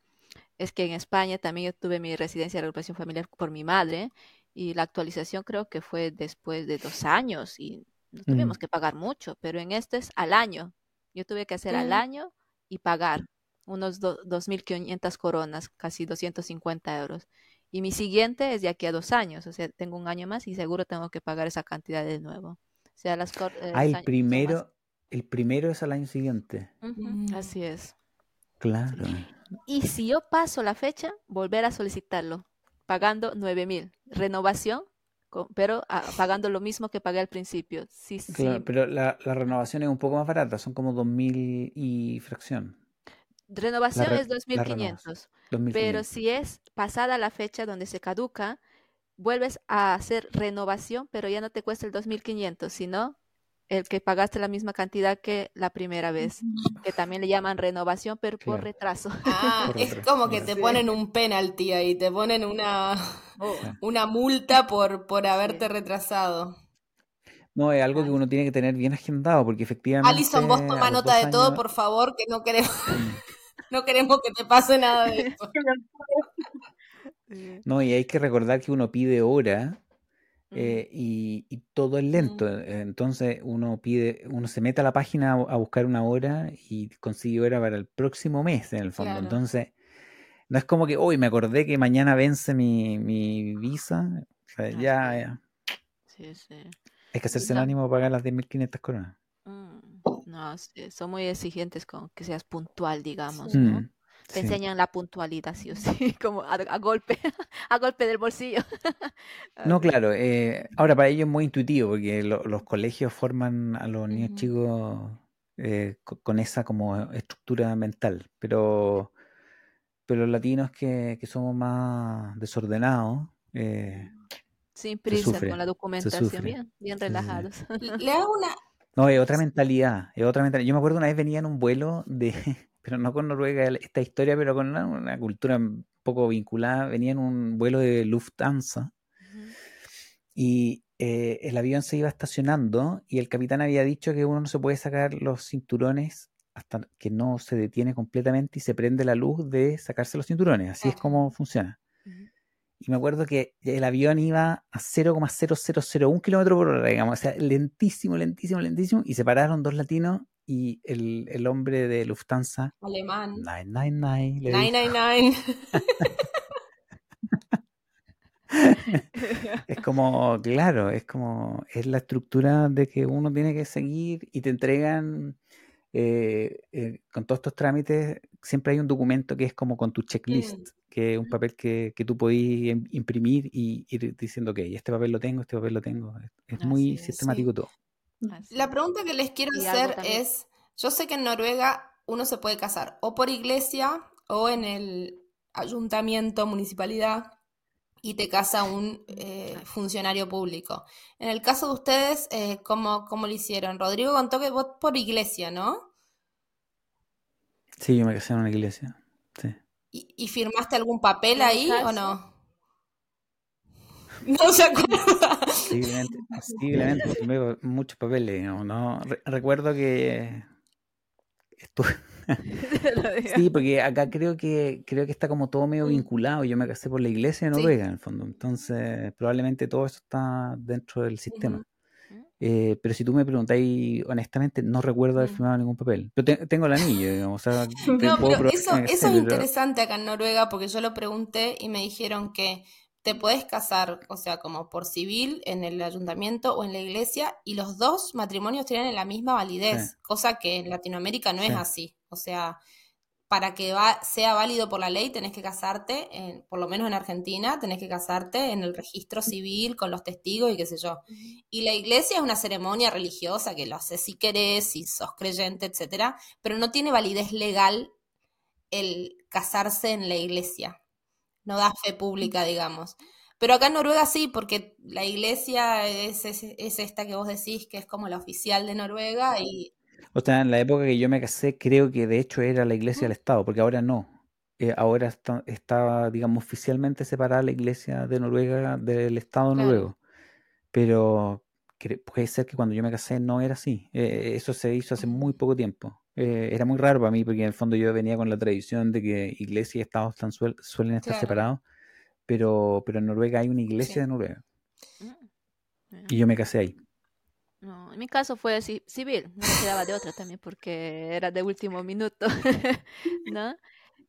es que en España también yo tuve mi residencia de agrupación familiar por mi madre y la actualización creo que fue después de dos años y no tuvimos Mm, que pagar mucho, pero en este es al año. Yo tuve que hacer al año y pagar unos do- 2.500 coronas, casi 250 euros. Y mi siguiente es de aquí a dos años, o sea, tengo un año más y seguro tengo que pagar esa cantidad de nuevo. O sea, las eh, Ah, el primero, el primero es al año siguiente. Así es. Claro. Y si yo paso la fecha, volver a solicitarlo, pagando 9.000. Renovación, pero ah, pagando lo mismo que pagué al principio. Sí, Claro, sí. pero la, la renovación es un poco más barata, son como 2.000 y fracción. Renovación re- es la renovación, 2.500. 2.500. Pero si es pasada la fecha donde se caduca, vuelves a hacer renovación, pero ya no te cuesta el 2.500, sino el que pagaste la misma cantidad que la primera vez, que también le llaman renovación, pero por retraso. Ah, por es como que te Sí. ponen un penalti ahí, te ponen una, Oh, Sí. una multa por, por haberte sí. retrasado. No, es algo que Ah, uno tiene que tener bien agendado, porque Alison, vos efectivamente toma nota de todo, por favor, que no queremos, mm, no queremos que te pase nada de esto. no, y hay que recordar que uno pide hora. Eh, y, y todo es Mm, lento. eh, Entonces uno pide, uno se mete a la página a, buscar una hora y consigue hora para el próximo mes, en el fondo. claro. Entonces, no es como que hoy me acordé que mañana vence mi, mi visa. O sea, ya, es. ya. Sí, sí. Hay que hacerse el ánimo para pagar las 10.500 coronas. Mm, No, son muy exigentes con que seas puntual, digamos, Sí. ¿no? Mm, Te sí. enseñan la puntualidad, sí o sí, como a, a golpe, a golpe del bolsillo. No, claro. eh, ahora, para ellos es muy intuitivo porque lo- los colegios forman a los niños Ujú. chicos eh, co- con esa como estructura mental. Pero, pero los latinos que, que somos más desordenados, eh, Sin se prisa sufre, con la documentación, bien, bien relajados. Le hago una... No, es otra mentalidad, es otra mentalidad. Yo me acuerdo una vez venía en un vuelo de, pero no con Noruega esta historia, pero con una, una cultura un poco vinculada. Venía en un vuelo de Lufthansa y eh, el avión se iba estacionando y el capitán había dicho que uno no se puede sacar los cinturones hasta que no se detiene completamente y se prende la luz de sacarse los cinturones. Así es como funciona. Y me acuerdo que el avión iba a 0,0001 kilómetro por hora, digamos, o sea, lentísimo, lentísimo, lentísimo, y se pararon dos latinos y el, el hombre de Lufthansa, Alemán. 999, le dijo. 999. Es como, claro, es como, es la estructura de que uno tiene que seguir y te entregan eh, eh, con todos estos trámites, siempre hay un documento que es como con tu checklist, Mm. que es un papel que, que tú podís im- imprimir y ir diciendo, ok, este papel lo tengo, este papel lo tengo. Es, es muy sistemático todo. Así La pregunta que les quiero Y hacer es, yo sé que en Noruega uno se puede casar o por iglesia o en el ayuntamiento, municipalidad, y te casa un eh, funcionario público. En el caso de ustedes, eh, ¿cómo, cómo lo hicieron? Rodrigo contó que vos por iglesia, ¿no? Sí, yo me casé en una iglesia. Sí. ¿Y, y firmaste algún papel ahí o no? No se acuerda. Posiblemente, posiblemente muchos papeles, ¿no? Re- recuerdo que estuve. Sí, porque acá creo que creo que está como todo medio Mm. vinculado. Yo me casé por la iglesia de Sí. Noruega, en el fondo. Entonces, probablemente todo eso está dentro del sistema. Ujú. Eh, pero si tú me preguntáis honestamente, no recuerdo haber Mm. firmado ningún papel. Yo te- tengo el anillo, digamos, o sea, te No, pero eso, eso es interesante acá en Noruega porque yo lo pregunté y me dijeron que te puedes casar, o sea, como por civil en el ayuntamiento o en la iglesia y los dos matrimonios tienen la misma validez, Sí. cosa que en Latinoamérica no es Sí. así. O sea, para que va- sea válido por la ley tenés que casarte, en- por lo menos en Argentina, tenés que casarte en el registro civil con los testigos y qué sé yo. Y la iglesia es una ceremonia religiosa que lo haces si querés, si sos creyente, etcétera, pero no tiene validez legal el casarse en la iglesia. No da fe pública, digamos. Pero acá en Noruega sí, porque la iglesia es, es, es esta que vos decís que es como la oficial de Noruega y O sea, en la época que yo me casé, creo que de hecho era la iglesia del Estado, porque ahora no. Eh, ahora está, está, digamos, oficialmente separada la iglesia de Noruega del Estado Claro. noruego. Pero puede ser que cuando yo me casé no era así. Eh, eso se hizo hace muy poco tiempo. Eh, era muy raro para mí, porque en el fondo yo venía con la tradición de que iglesia y Estado están suel- suelen estar Claro. separados, pero, pero en Noruega hay una iglesia Sí. de Noruega. Mm. Y yo me casé ahí. No, en mi caso fue ci- civil, no me quedaba de otra también porque era de último minuto, ¿no?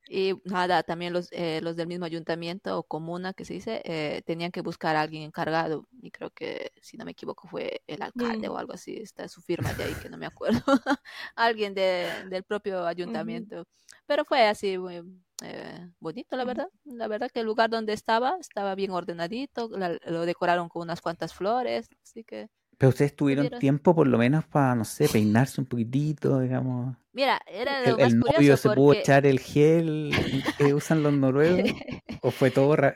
Y nada, también los, eh, los del mismo ayuntamiento o comuna que se dice, eh, tenían que buscar a alguien encargado y creo que, si no me equivoco, fue el alcalde Mm. o algo así, está su firma de ahí que no me acuerdo, alguien de, del propio ayuntamiento. Pero fue así muy eh, bonito, la verdad. La verdad que el lugar donde estaba estaba bien ordenadito, la- lo decoraron con unas cuantas flores, así que... Pero ustedes tuvieron tiempo por lo menos para, no sé, peinarse un poquitito, digamos. Mira, era lo ¿El, más el novio curioso se pudo echar el gel que usan los noruegos? ¿O fue todo ra-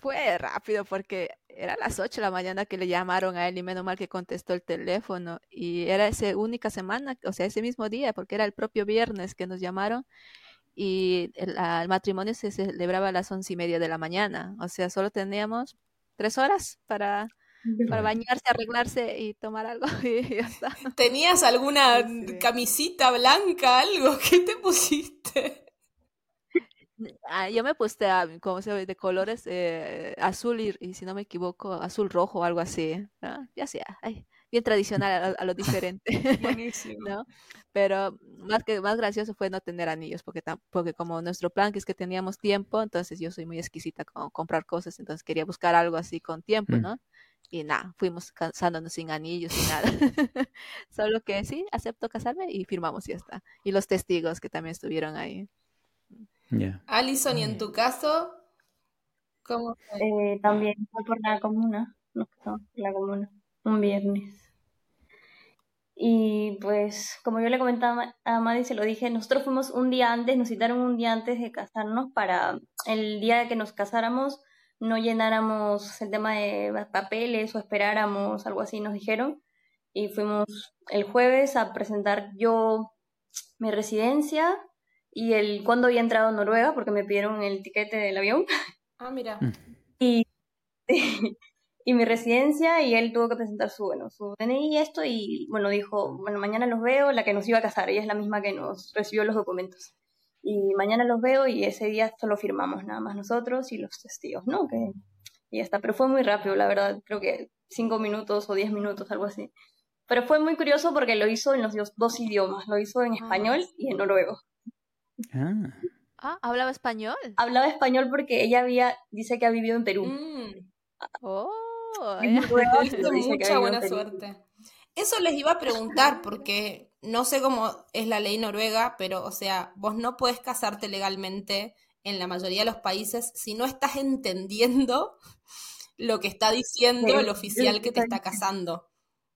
fue rápido porque era las 8 de la mañana que le llamaron a él y menos mal que contestó el teléfono y era esa única semana, o sea, ese mismo día, porque era el propio viernes que nos llamaron y el, el matrimonio se celebraba a las once y media de la mañana, o sea, solo teníamos tres horas para, para bañarse, arreglarse y tomar algo y ya está. ¿Tenías alguna Sí. camisita blanca, algo? ¿Qué te pusiste? Ah, yo me puse ah, como se ve, de colores eh, azul y, y si no me equivoco, azul rojo o algo así. ¿no? Ya sea, ay, bien tradicional a, a lo diferente, Buenísimo. ¿no? Pero más que más gracioso fue no tener anillos, porque, porque como nuestro plan que es que teníamos tiempo, entonces yo soy muy exquisita con comprar cosas, entonces quería buscar algo así con tiempo, Mm. Y nada, fuimos casándonos sin anillos y nada. Solo que sí, acepto casarme y firmamos y ya está. Y los testigos que también estuvieron ahí. Ya. Alison, ¿y en tu caso? ¿Cómo fue? Eh, también fue por la comuna, nos casamos por la comuna, un viernes. Y pues, como yo le comentaba a Maddy, se lo dije, nosotros fuimos un día antes, nos citaron un día antes de casarnos para el día de que nos casáramos no llenáramos el tema de papeles o esperáramos, algo así nos dijeron. Y fuimos el jueves a presentar yo mi residencia y el cuándo había entrado a Noruega, porque me pidieron el tiquete del avión. Ah, mira. Mm. Y, y mi residencia, y él tuvo que presentar su, bueno, su DNI y esto, y bueno, dijo, bueno, mañana los veo, la que nos iba a casar, ella es la misma que nos recibió los documentos. Y mañana los veo y ese día solo firmamos nada más nosotros y los testigos, ¿no? Que, y ya está, pero fue muy rápido, la verdad, creo que cinco minutos o diez minutos, algo así. Pero fue muy curioso porque lo hizo en los dos idiomas, lo hizo en español y en noruego. Ah, Ah, ¿hablaba español? Hablaba español porque ella había, dice que ha vivido en Perú. Mm, Oh, En noruego, mucha buena suerte. Eso les iba a preguntar porque no sé cómo es la ley noruega, pero o sea, vos no podés casarte legalmente en la mayoría de los países si no estás entendiendo lo que está diciendo Sí, el oficial que te está casando.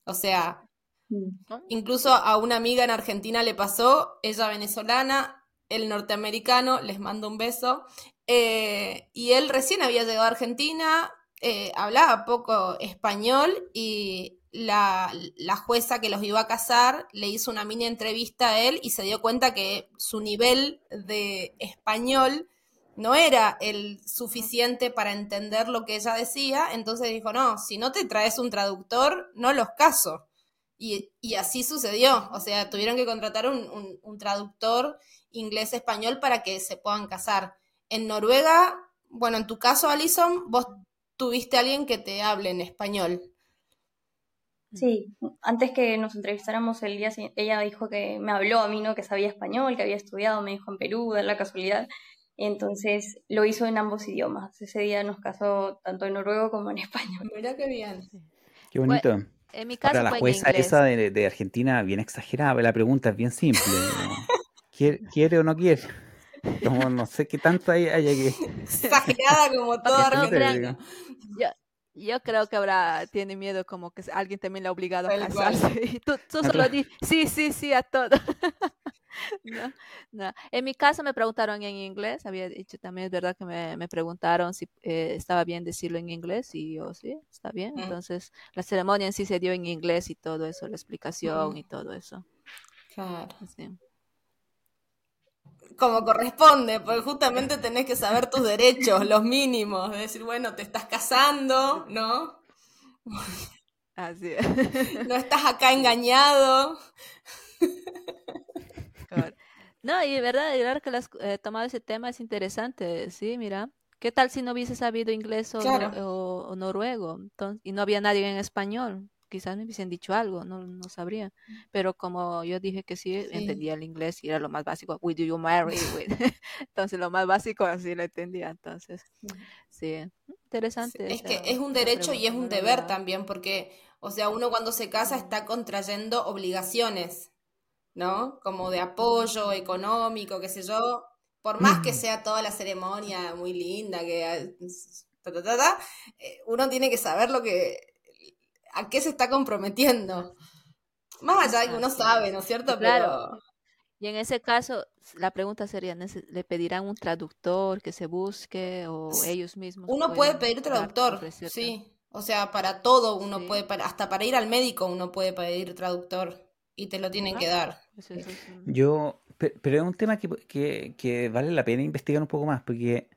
O sea, Mm. Incluso a una amiga en Argentina le pasó, ella venezolana, el norteamericano, les mando un beso, eh, y él recién había llegado a Argentina, eh, hablaba poco español y la, la jueza que los iba a casar le hizo una mini entrevista a él y se dio cuenta que su nivel de español no era el suficiente para entender lo que ella decía, entonces dijo, no, si no te traes un traductor, no los caso. Y, así sucedió, o sea, tuvieron que contratar un, un- un traductor inglés-español para que se puedan casar. En Noruega, bueno, en tu caso, Alison, vos tuviste a alguien que te hable en español. Sí, antes que nos entrevistáramos el día ella dijo que me habló a mí, ¿no? Que sabía español, que había estudiado, me dijo en Perú, de la casualidad. Entonces lo hizo en ambos idiomas. Ese día nos casó tanto en noruego como en español. Mira qué bien. qué bonito. En mi caso Ahora, la fue en jueza inglés. esa de, de Argentina, bien exagerada, la pregunta es bien simple. ¿no? ¿Quiere, quiere o no quiere? Como no sé qué tanto hay, haya que... Exagerada como toda no crean- yo, yo creo que ahora tiene miedo como que alguien también le ha obligado a cual. casarse. Y tú, tú solo claro. di sí, sí, sí a todo. No, no. En mi caso me preguntaron en inglés, había dicho también, es verdad que me, me preguntaron si eh, estaba bien decirlo en inglés y yo sí, está bien. Mm. Entonces la ceremonia en sí se dio en inglés y todo eso, la explicación Mm. y todo eso. Claro. así. Como corresponde, porque justamente tenés que saber tus derechos, los mínimos. Es decir, bueno, te estás casando, ¿no? Así No estás acá engañado. No, y de verdad, de verdad que has eh, tomado ese tema es interesante, sí, mira. ¿Qué tal si no hubiese sabido inglés o, Claro. nor- o- o noruego? Entonces, y no había nadie en español. Quizás me hubiesen dicho algo, no, no sabría. Pero como yo dije que sí, Sí. entendía el inglés y era lo más básico. Will you marry? With- Entonces, lo más básico así lo entendía. Entonces, sí, interesante. Es que es un derecho y es un deber también, porque, o sea, uno cuando se casa está contrayendo obligaciones, ¿no? Como de apoyo económico, qué sé yo. Por más que sea toda la ceremonia muy linda, que eh, ta, ta, ta, ta, eh, uno tiene que saber lo que a qué se está comprometiendo. Más allá de que uno sabe. ¿no es cierto? Claro. Pero Y en ese caso, la pregunta sería, ¿nece- ¿le pedirán un traductor que se busque o ellos mismos uno puede pedir traductor, sí. O sea, para todo uno Sí. puede, para- hasta para ir al médico uno puede pedir traductor y te lo tienen que dar. Eso Yo, pe- pero es un tema que, que- que vale la pena investigar un poco más, porque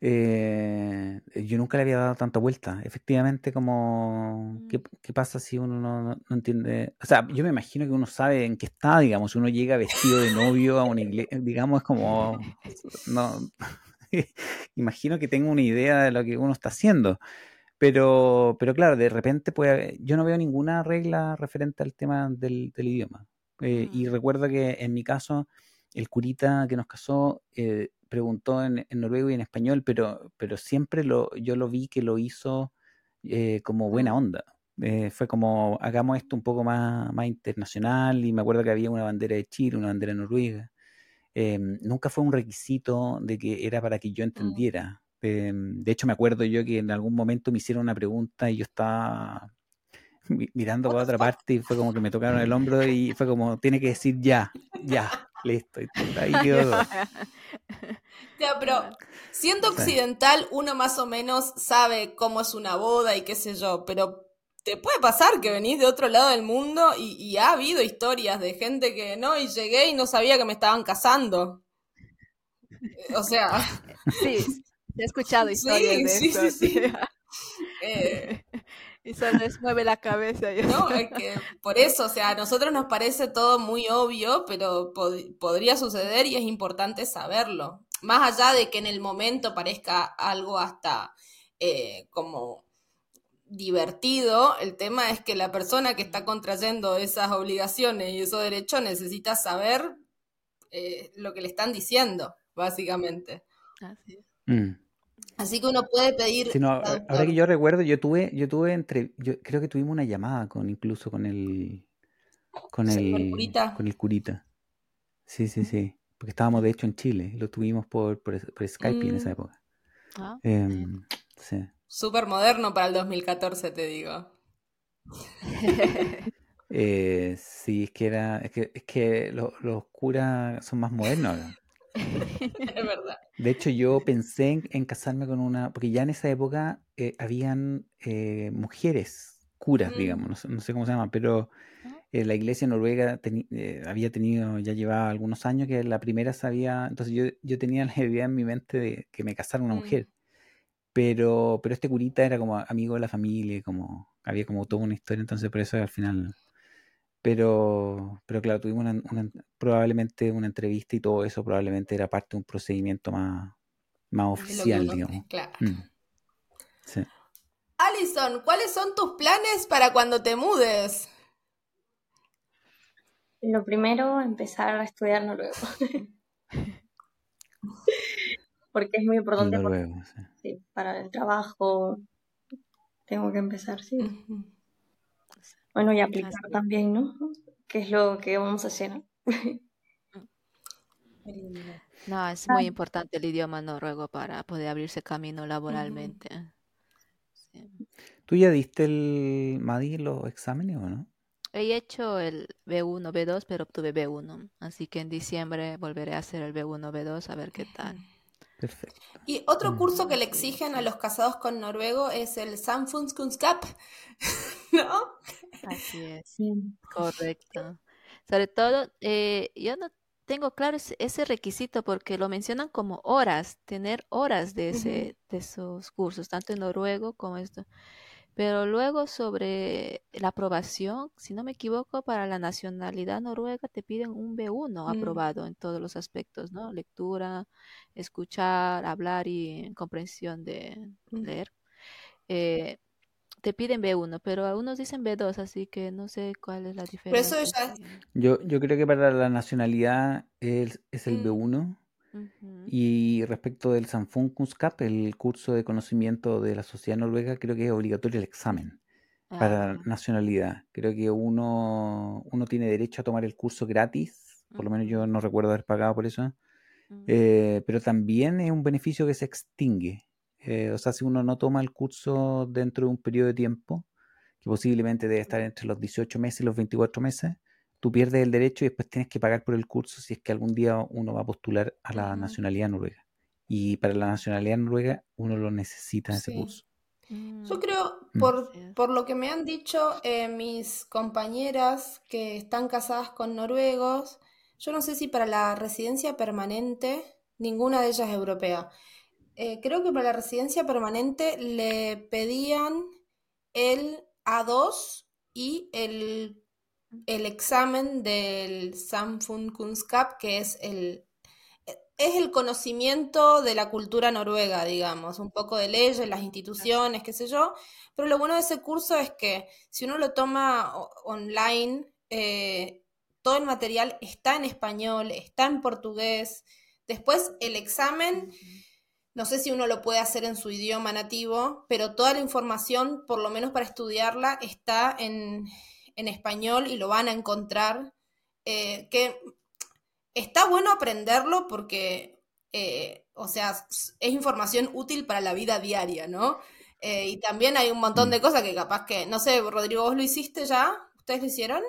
eh, yo nunca le había dado tanta vuelta. Efectivamente, como, ¿qué, qué pasa si uno no, entiende? O sea, yo me imagino que uno sabe en qué está, digamos, si uno llega vestido de novio a una iglesia, digamos, es como, no, imagino que tengo una idea de lo que uno está haciendo. Pero, pero claro, de repente puede haber- yo no veo ninguna regla referente al tema del, del idioma. Eh, y Mm. recuerdo que en mi caso, el curita que nos casó eh, preguntó en, en noruego y en español, pero, pero siempre lo, yo lo vi que lo hizo eh, como buena Mm. onda. Eh, fue como, hagamos esto un poco más, más internacional y me acuerdo que había una bandera de Chile, una bandera noruega. Eh, nunca fue un requisito de que era para que yo entendiera. Eh, de hecho, me acuerdo yo que en algún momento me hicieron una pregunta y yo estaba mirando para otra parte y fue como que me tocaron el hombro y fue como, tiene que decir ya, ya, listo. Y ahí quedó. Ya, pero siendo occidental, uno más o menos sabe cómo es una boda y qué sé yo, pero te puede pasar que venís de otro lado del mundo y, ha habido historias de gente que no, y llegué y no sabía que me estaban casando. O sea. Sí, he escuchado historias de sí, Sí, sí. Eh, y se les mueve la cabeza. No, es que por eso, o sea, a nosotros nos parece todo muy obvio, pero podría suceder y es importante saberlo. Más allá de que en el momento parezca algo hasta eh, como divertido, el tema es que la persona que está contrayendo esas obligaciones y esos derechos necesita saber eh, lo que le están diciendo, básicamente. Así es. Mm. Así que uno puede pedir. ahora que yo recuerdo, yo tuve, yo tuve entre, yo creo que tuvimos una llamada con incluso con el, con el, curita. con el curita. Sí, sí, sí. Porque estábamos de hecho en Chile, lo tuvimos por, por, Skype en esa mm. época. Ah, em, sí. Súper moderno para el 2014, te digo. eh, sí, es que era, es que, es que los curas son más modernos. es verdad. De hecho, yo pensé en, casarme con una, porque ya en esa época eh, habían eh, mujeres curas, mm. digamos, no sé, cómo se llama, pero eh, la iglesia noruega había tenido, ya llevaba algunos años que la primera sabía, entonces yo, yo tenía la idea en mi mente de que me casara una mm. mujer, pero, pero este curita era como amigo de la familia, como había como toda una historia, entonces por eso al final pero, pero claro, tuvimos una, probablemente una entrevista y todo eso probablemente era parte de un procedimiento más, más oficial, digamos. Claro. Mm. Alison, ¿cuáles son tus planes para cuando te mudes? Lo primero, empezar a estudiar noruego. Porque es muy importante para el trabajo. Tengo que empezar, sí. Bueno, y aplicar también, ¿no? ¿Qué es lo que vamos a hacer? No, es muy importante el idioma noruego para poder abrirse camino laboralmente. ¿Tú ya diste el MADI los exámenes o no? He hecho el B1, B2, pero obtuve B1. Así que en diciembre volveré a hacer el B1, B2 a ver qué tal. Perfecto. Y otro curso que le exigen a los casados con noruego es el Samfunnskunnskap, ¿no? Así es, correcto. Sobre todo, eh, yo no tengo claro ese, requisito porque lo mencionan como horas, tener horas de, ese, de esos cursos, tanto en noruego como esto. Pero luego sobre la aprobación, si no me equivoco, para la nacionalidad noruega te piden un B1 mm. aprobado en todos los aspectos, ¿no? Lectura, escuchar, hablar y comprensión de mm. leer. Eh, te piden B1, pero algunos dicen B2, así que no sé cuál es la diferencia. yo, yo creo que para la nacionalidad es, es el mm. B1 y respecto del Samfunkunnskap, el curso de conocimiento de la sociedad noruega, creo que es obligatorio el examen para ah. nacionalidad. Creo que uno, uno tiene derecho a tomar el curso gratis, por lo menos yo no recuerdo haber pagado por eso, eh, pero también es un beneficio que se extingue. Eh, o sea, si uno no toma el curso dentro de un periodo de tiempo, que posiblemente debe estar entre los 18 meses y los 24 meses, tú pierdes el derecho y después tienes que pagar por el curso si es que algún día uno va a postular a la nacionalidad noruega. Y para la nacionalidad noruega uno lo necesita ese curso. Mm. Yo creo, mm. por, por, lo que me han dicho eh, mis compañeras que están casadas con noruegos, yo no sé si para la residencia permanente, ninguna de ellas es europea. Eh, creo que para la residencia permanente le pedían el A2 y el el examen del Samfunnskunnskap, que es el, es el conocimiento de la cultura noruega, digamos, un poco de leyes, las instituciones, qué sé yo. Pero lo bueno de ese curso es que si uno lo toma online, eh, todo el material está en español, está en portugués. Después el examen, no sé si uno lo puede hacer en su idioma nativo, pero toda la información, por lo menos para estudiarla, está en, en español y lo van a encontrar, eh, que está bueno aprenderlo porque, eh, o sea, es información útil para la vida diaria, ¿no? Eh, y también hay un montón de cosas que capaz que, no sé, Rodrigo, ¿vos lo hiciste ya? ¿Ustedes lo hicieron?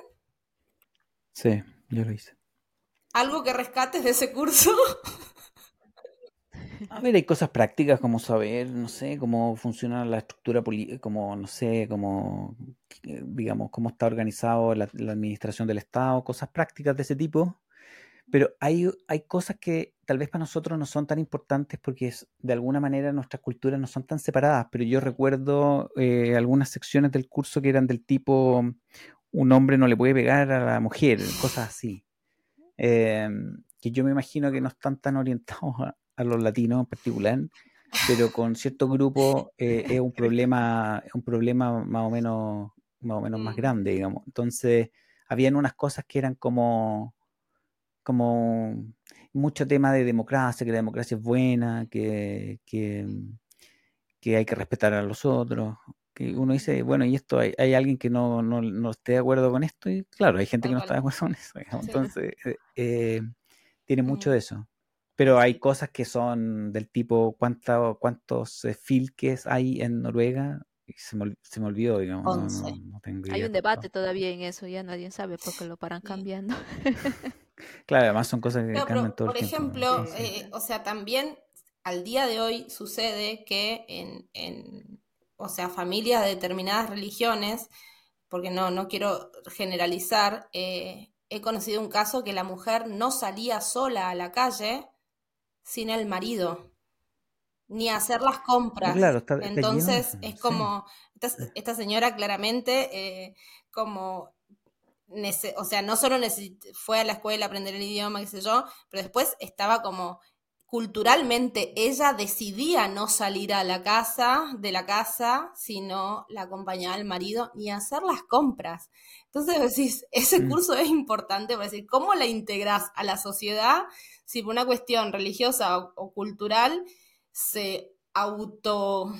Sí, yo lo hice. ¿Algo que rescates de ese curso? A ver, hay cosas prácticas como saber, no sé, cómo funciona la estructura política, como, no sé, cómo, eh, digamos, cómo está organizado la, la administración del Estado, cosas prácticas de ese tipo. Pero hay, hay cosas que tal vez para nosotros no son tan importantes porque es, de alguna manera nuestras culturas no son tan separadas, pero yo recuerdo eh, algunas secciones del curso que eran del tipo un hombre no le puede pegar a la mujer, cosas así. Em, que yo me imagino que no están tan orientados a, los latinos en particular, pero con cierto grupo eh, es un problema, un problema más o menos, más o menos más grande, digamos. Entonces, habían unas cosas que eran como como mucho tema de democracia, que la democracia es buena, que, que, hay que respetar a los otros. Que uno dice, bueno, y esto hay, alguien que no, no, no, esté de acuerdo con esto, y claro, hay gente que no está de acuerdo con eso. Entonces, eh, eh, tiene mucho de eso. Pero hay cosas que son del tipo, ¿cuánta, ¿cuántos eh, filques hay en Noruega? Se me, se me, olvidó, digamos. Hay un debate todavía en eso, ya nadie sabe porque lo paran cambiando. Claro, además son cosas que cambian todo Por ejemplo, eh, o sea, también al día de hoy sucede que en, en, o sea, familias de determinadas religiones, porque no, no quiero generalizar, eh, he conocido un caso que la mujer no salía sola a la calle sin el marido, ni hacer las compras. Entonces es como, esta, señora claramente, eh, como o sea, no solo fue a la escuela a aprender el idioma, qué sé yo, pero después estaba como culturalmente ella decidía no salir a la casa, de la casa, sino la acompañaba al marido ni hacer las compras. Entonces decís, ese mm. curso es importante para decir, ¿cómo la integras a la sociedad si por una cuestión religiosa o, o cultural se auto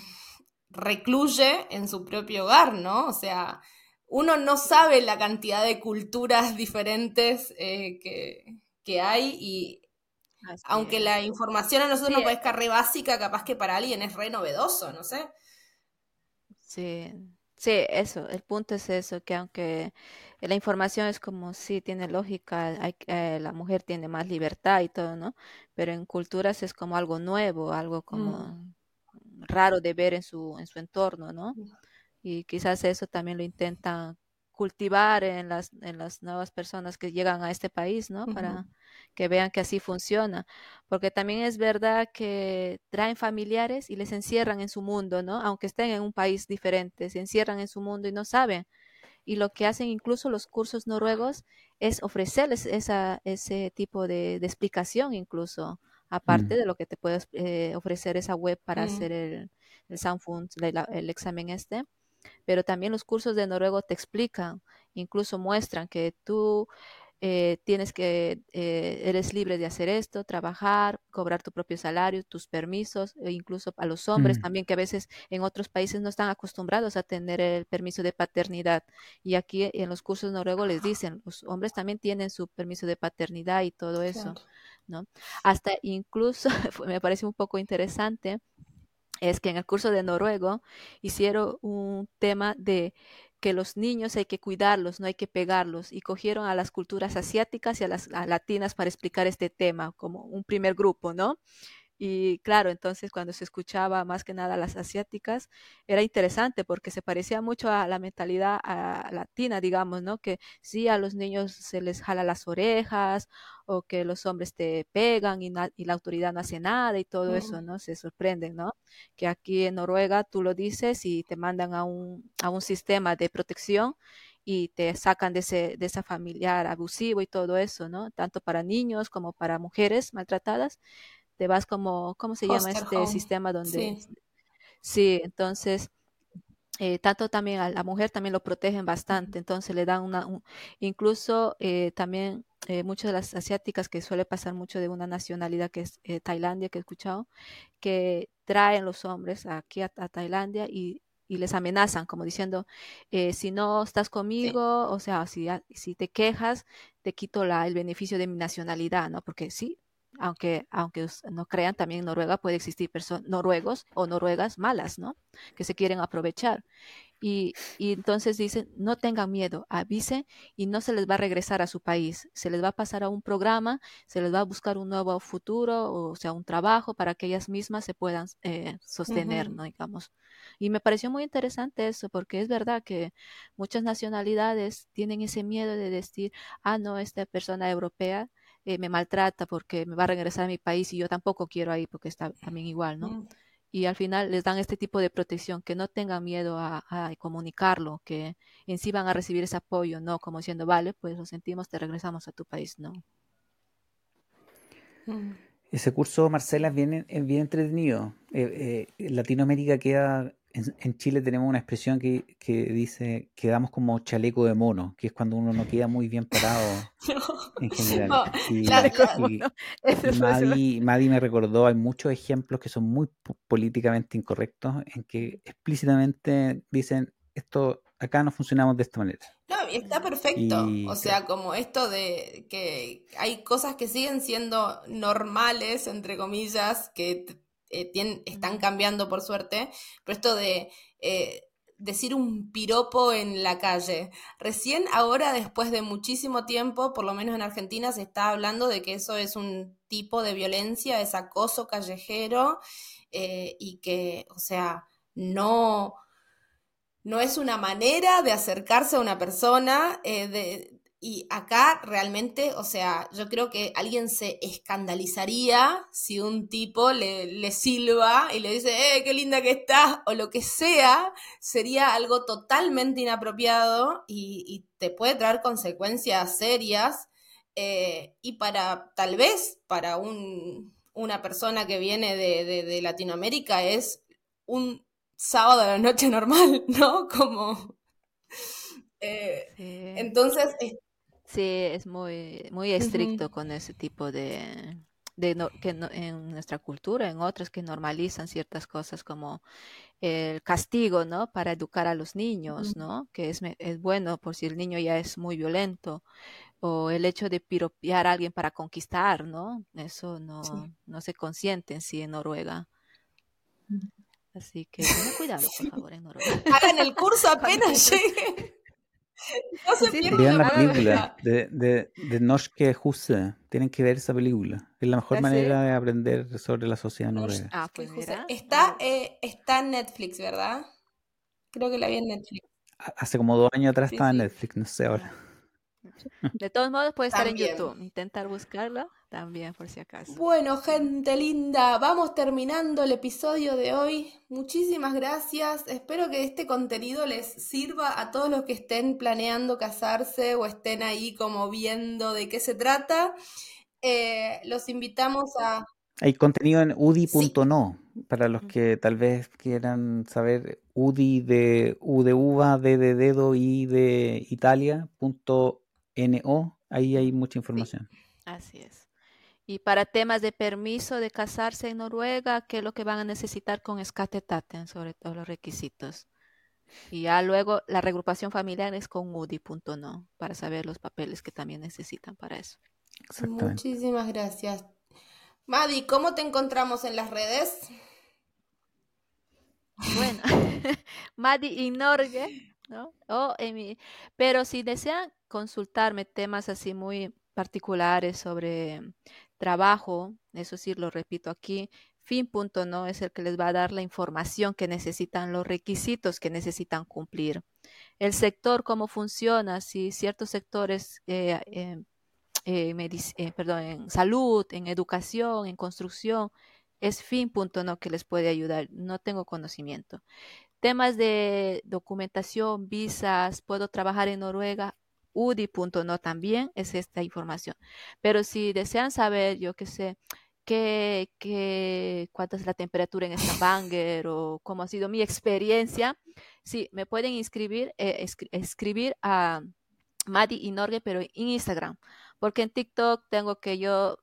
recluye en su propio hogar, ¿no? O sea, uno no sabe la cantidad de culturas diferentes eh, que, hay y aunque la información a nosotros nos parezca re básica, capaz que para alguien es re novedoso, no sé. Sí, sí, eso, el punto es eso, que aunque la información es como, sí, tiene lógica, hay, eh, la mujer tiene más libertad y todo, ¿no? Pero en culturas es como algo nuevo, algo como mm. raro de ver en su, en su entorno, ¿no? Mm y quizás eso también lo intentan cultivar en las, en las nuevas personas que llegan a este país, ¿no? Para que vean que así funciona. Porque también es verdad que traen familiares y les encierran en su mundo, ¿no? Aunque estén en un país diferente, se encierran en su mundo y no saben. Y lo que hacen incluso los cursos noruegos es ofrecerles esa, ese tipo de, explicación incluso, aparte mm. de lo que te puede eh, ofrecer esa web para mm. hacer el, el Soundfund, el examen este pero también los cursos de noruego te explican, incluso muestran que tú eh, tienes que, eh, eres libre de hacer esto, trabajar, cobrar tu propio salario, tus permisos, e incluso a los hombres mm. también que a veces en otros países no están acostumbrados a tener el permiso de paternidad. Y aquí en los cursos noruegos les dicen, los hombres también tienen su permiso de paternidad y todo eso, ¿no? Hasta incluso, me parece un poco interesante, es que en el curso de noruego hicieron un tema de que los niños hay que cuidarlos, no hay que pegarlos, y cogieron a las culturas asiáticas y a las latinas para explicar este tema como un primer grupo, ¿no? Y claro, entonces cuando se escuchaba más que nada a las asiáticas, era interesante porque se parecía mucho a la mentalidad latina, digamos, ¿no? Que sí, a los niños se les jala las orejas o que los hombres te pegan y, la autoridad no hace nada y todo eso, ¿no? Se sorprenden, ¿no? Que aquí en Noruega tú lo dices y te mandan a un, a un sistema de protección y te sacan de ese, de esa familiar abusivo y todo eso, ¿no? Tanto para niños como para mujeres maltratadas te vas como, ¿cómo se llama este sistema donde... Sí, entonces, eh, tanto también a la mujer también lo protegen bastante, entonces le dan una, incluso eh, también eh, muchas de las asiáticas que suele pasar mucho de una nacionalidad que es Tailandia, que he escuchado, que traen los hombres aquí a, Tailandia y, y, les amenazan, como diciendo, si no estás conmigo, o sea, si, si te quejas, te quito la, el beneficio de mi nacionalidad, ¿no? Porque sí, Aunque, aunque no crean, también en Noruega puede existir noruegos o noruegas malas, ¿no? Que se quieren aprovechar. Y, entonces dicen, no tengan miedo, avisen y no se les va a regresar a su país, se les va a pasar a un programa, se les va a buscar un nuevo futuro, o sea, un trabajo para que ellas mismas se puedan eh, sostener, ¿no? Digamos. Y me pareció muy interesante eso, porque es verdad que muchas nacionalidades tienen ese miedo de decir, ah, no, esta persona europea eh, me maltrata porque me va a regresar a mi país y yo tampoco quiero ahí porque está también igual, ¿no? Mm y al final les dan este tipo de protección, que no tengan miedo a, comunicarlo, que en sí van a recibir ese apoyo, no como diciendo, vale, pues lo sentimos, te regresamos a tu país, no. Mm. Ese curso, Marcela, es bien, bien entretenido. Eh, eh, Latinoamérica queda en, Chile tenemos una expresión que, dice quedamos como chaleco de mono, que es cuando uno no queda muy bien parado en general. y, Madi, me recordó, hay muchos ejemplos que son muy políticamente incorrectos, en que explícitamente dicen esto acá no funcionamos de esta manera. No, y está perfecto. o sea, como esto de que hay cosas que siguen siendo normales, entre comillas, que eh, están cambiando por suerte, pero esto de eh, decir un piropo en la calle. Recién ahora, después de muchísimo tiempo, por lo menos en Argentina, se está hablando de que eso es un tipo de violencia, es acoso callejero eh, y que, o sea, no, no es una manera de acercarse a una persona, de, y acá realmente, o sea, yo creo que alguien se escandalizaría si un tipo le, le silba y le dice, ¡eh, qué linda que estás! o lo que sea, sería algo totalmente inapropiado y, te puede traer consecuencias serias. Eh, y para, tal vez, para un, una persona que viene de, de, Latinoamérica es un sábado de la noche normal, ¿no? Como... Eh, entonces, Sí, es muy, muy estricto con ese tipo de, de que en nuestra cultura, en otras que normalizan ciertas cosas como el castigo, ¿no? Para educar a los niños, ¿no? Que es, es bueno por si el niño ya es muy violento o el hecho de piropear a alguien para conquistar, ¿no? Eso no, no se consiente en sí en Noruega. Así que tengan cuidado, por favor, en Noruega. Hagan el curso apenas lleguen. No se Vean la película de, de, de Norske Huse. Tienen que ver esa película. Es la mejor manera de aprender sobre la sociedad noruega. Ah, pues Está, eh, está en Netflix, ¿verdad? Creo que la vi en Netflix. Hace como dos años atrás estaba en Netflix, no sé ahora. De todos modos puede estar en YouTube. Intentar buscarla también por si acaso. Bueno, gente linda, vamos terminando el episodio de hoy. Muchísimas gracias. Espero que este contenido les sirva a todos los que estén planeando casarse o estén ahí como viendo de qué se trata. Eh, los invitamos a... Hay contenido en udi.no para los que tal vez quieran saber UDI de U de uva, D de dedo, I de Italia.no. Ahí hay mucha información. así es. Y para temas de permiso de casarse en Noruega, ¿qué es lo que van a necesitar con Skatetaten, sobre todos los requisitos? Y ya luego la regrupación familiar es con UDI.no para saber los papeles que también necesitan para eso. Muchísimas gracias. Madi, ¿cómo te encontramos en las redes? Bueno, Madi ¿no? Oh, Pero si desean consultarme temas así muy particulares sobre trabajo, eso sí lo repito aquí, fin.no es el que les va a dar la información que necesitan, los requisitos que necesitan cumplir. El sector, cómo funciona, si ciertos sectores, eh, eh, eh, perdón, en salud, en educación, en construcción, es fin.no que les puede ayudar. No tengo conocimiento. Temas de documentación, visas, puedo trabajar en Noruega, UDI.no también es esta información. Pero si desean saber, yo qué sé, qué, qué, cuánta es la temperatura en Stavanger o cómo ha sido mi experiencia, sí, me pueden inscribir, eh, escribir a Madi y Norge, pero en Instagram. Porque en TikTok tengo que yo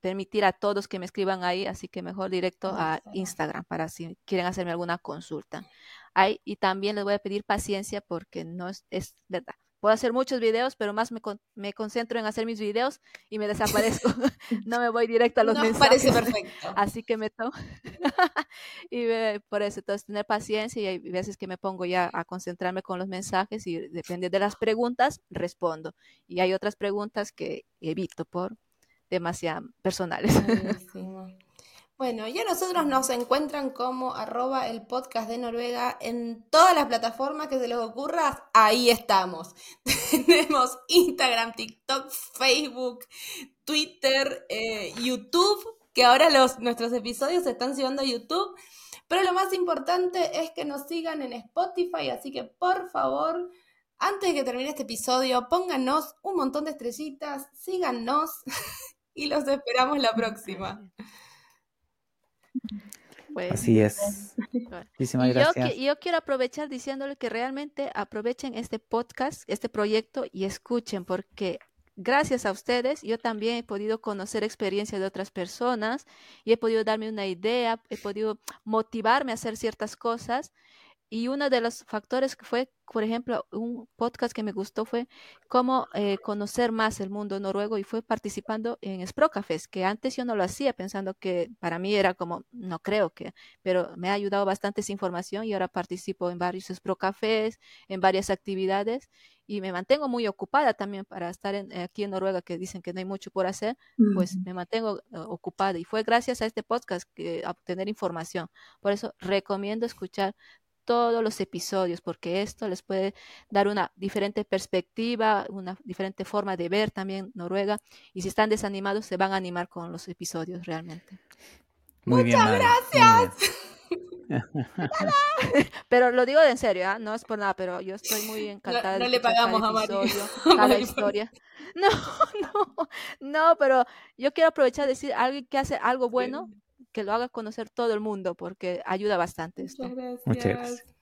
permitir a todos que me escriban ahí, así que mejor directo a Instagram para si quieren hacerme alguna consulta. Ahí, y también les voy a pedir paciencia porque no es, es verdad puedo hacer muchos videos, pero más me, me concentro en hacer mis videos y me desaparezco. no me voy directo a los Nos mensajes. parece perfecto. Así que me tomo. y me- por eso, entonces, tener paciencia y hay veces que me pongo ya a concentrarme con los mensajes y depende de las preguntas, respondo. Y hay otras preguntas que evito por demasiado personales. Buenísimo. Bueno, y a nosotros nos encuentran como arroba el podcast de Noruega en todas las plataformas que se les ocurra, ahí estamos. Tenemos Instagram, TikTok, Facebook, Twitter, eh, YouTube, que ahora los, nuestros episodios se están subiendo a YouTube. Pero lo más importante es que nos sigan en Spotify, así que por favor, antes de que termine este episodio, pónganos un montón de estrellitas, síganos y los esperamos la próxima. Pues, Así es. Bueno. Muchísimas Y yo, gracias. que- yo quiero aprovechar diciéndole que realmente aprovechen este podcast, este proyecto y escuchen, porque gracias a ustedes yo también he podido conocer experiencias de otras personas y he podido darme una idea, he podido motivarme a hacer ciertas cosas. Y uno de los factores que fue, por ejemplo, un podcast que me gustó fue cómo eh, conocer más el mundo noruego y fue participando en Sprocafest, que antes yo no lo hacía pensando que para mí era como, no creo que, pero me ha ayudado bastante esa información y ahora participo en varios Sprocafés, en varias actividades y me mantengo muy ocupada también para estar en- aquí en Noruega, que dicen que no hay mucho por hacer, pues me mantengo eh, ocupada y fue gracias a este podcast que a obtener información. Por eso recomiendo escuchar todos los episodios porque esto les puede dar una diferente perspectiva, una diferente forma de ver también Noruega y si están desanimados se van a animar con los episodios realmente. Muy bien, bien. Pero lo digo de en serio, ¿ah? no es por nada, pero yo estoy muy encantada no de le escuchar cada pagamos a episodio, A cada historia. No, no, no, pero yo quiero aprovechar de decir alguien que hace algo bueno, que lo haga conocer todo el mundo porque ayuda bastante esto. Muchas Muchas gracias.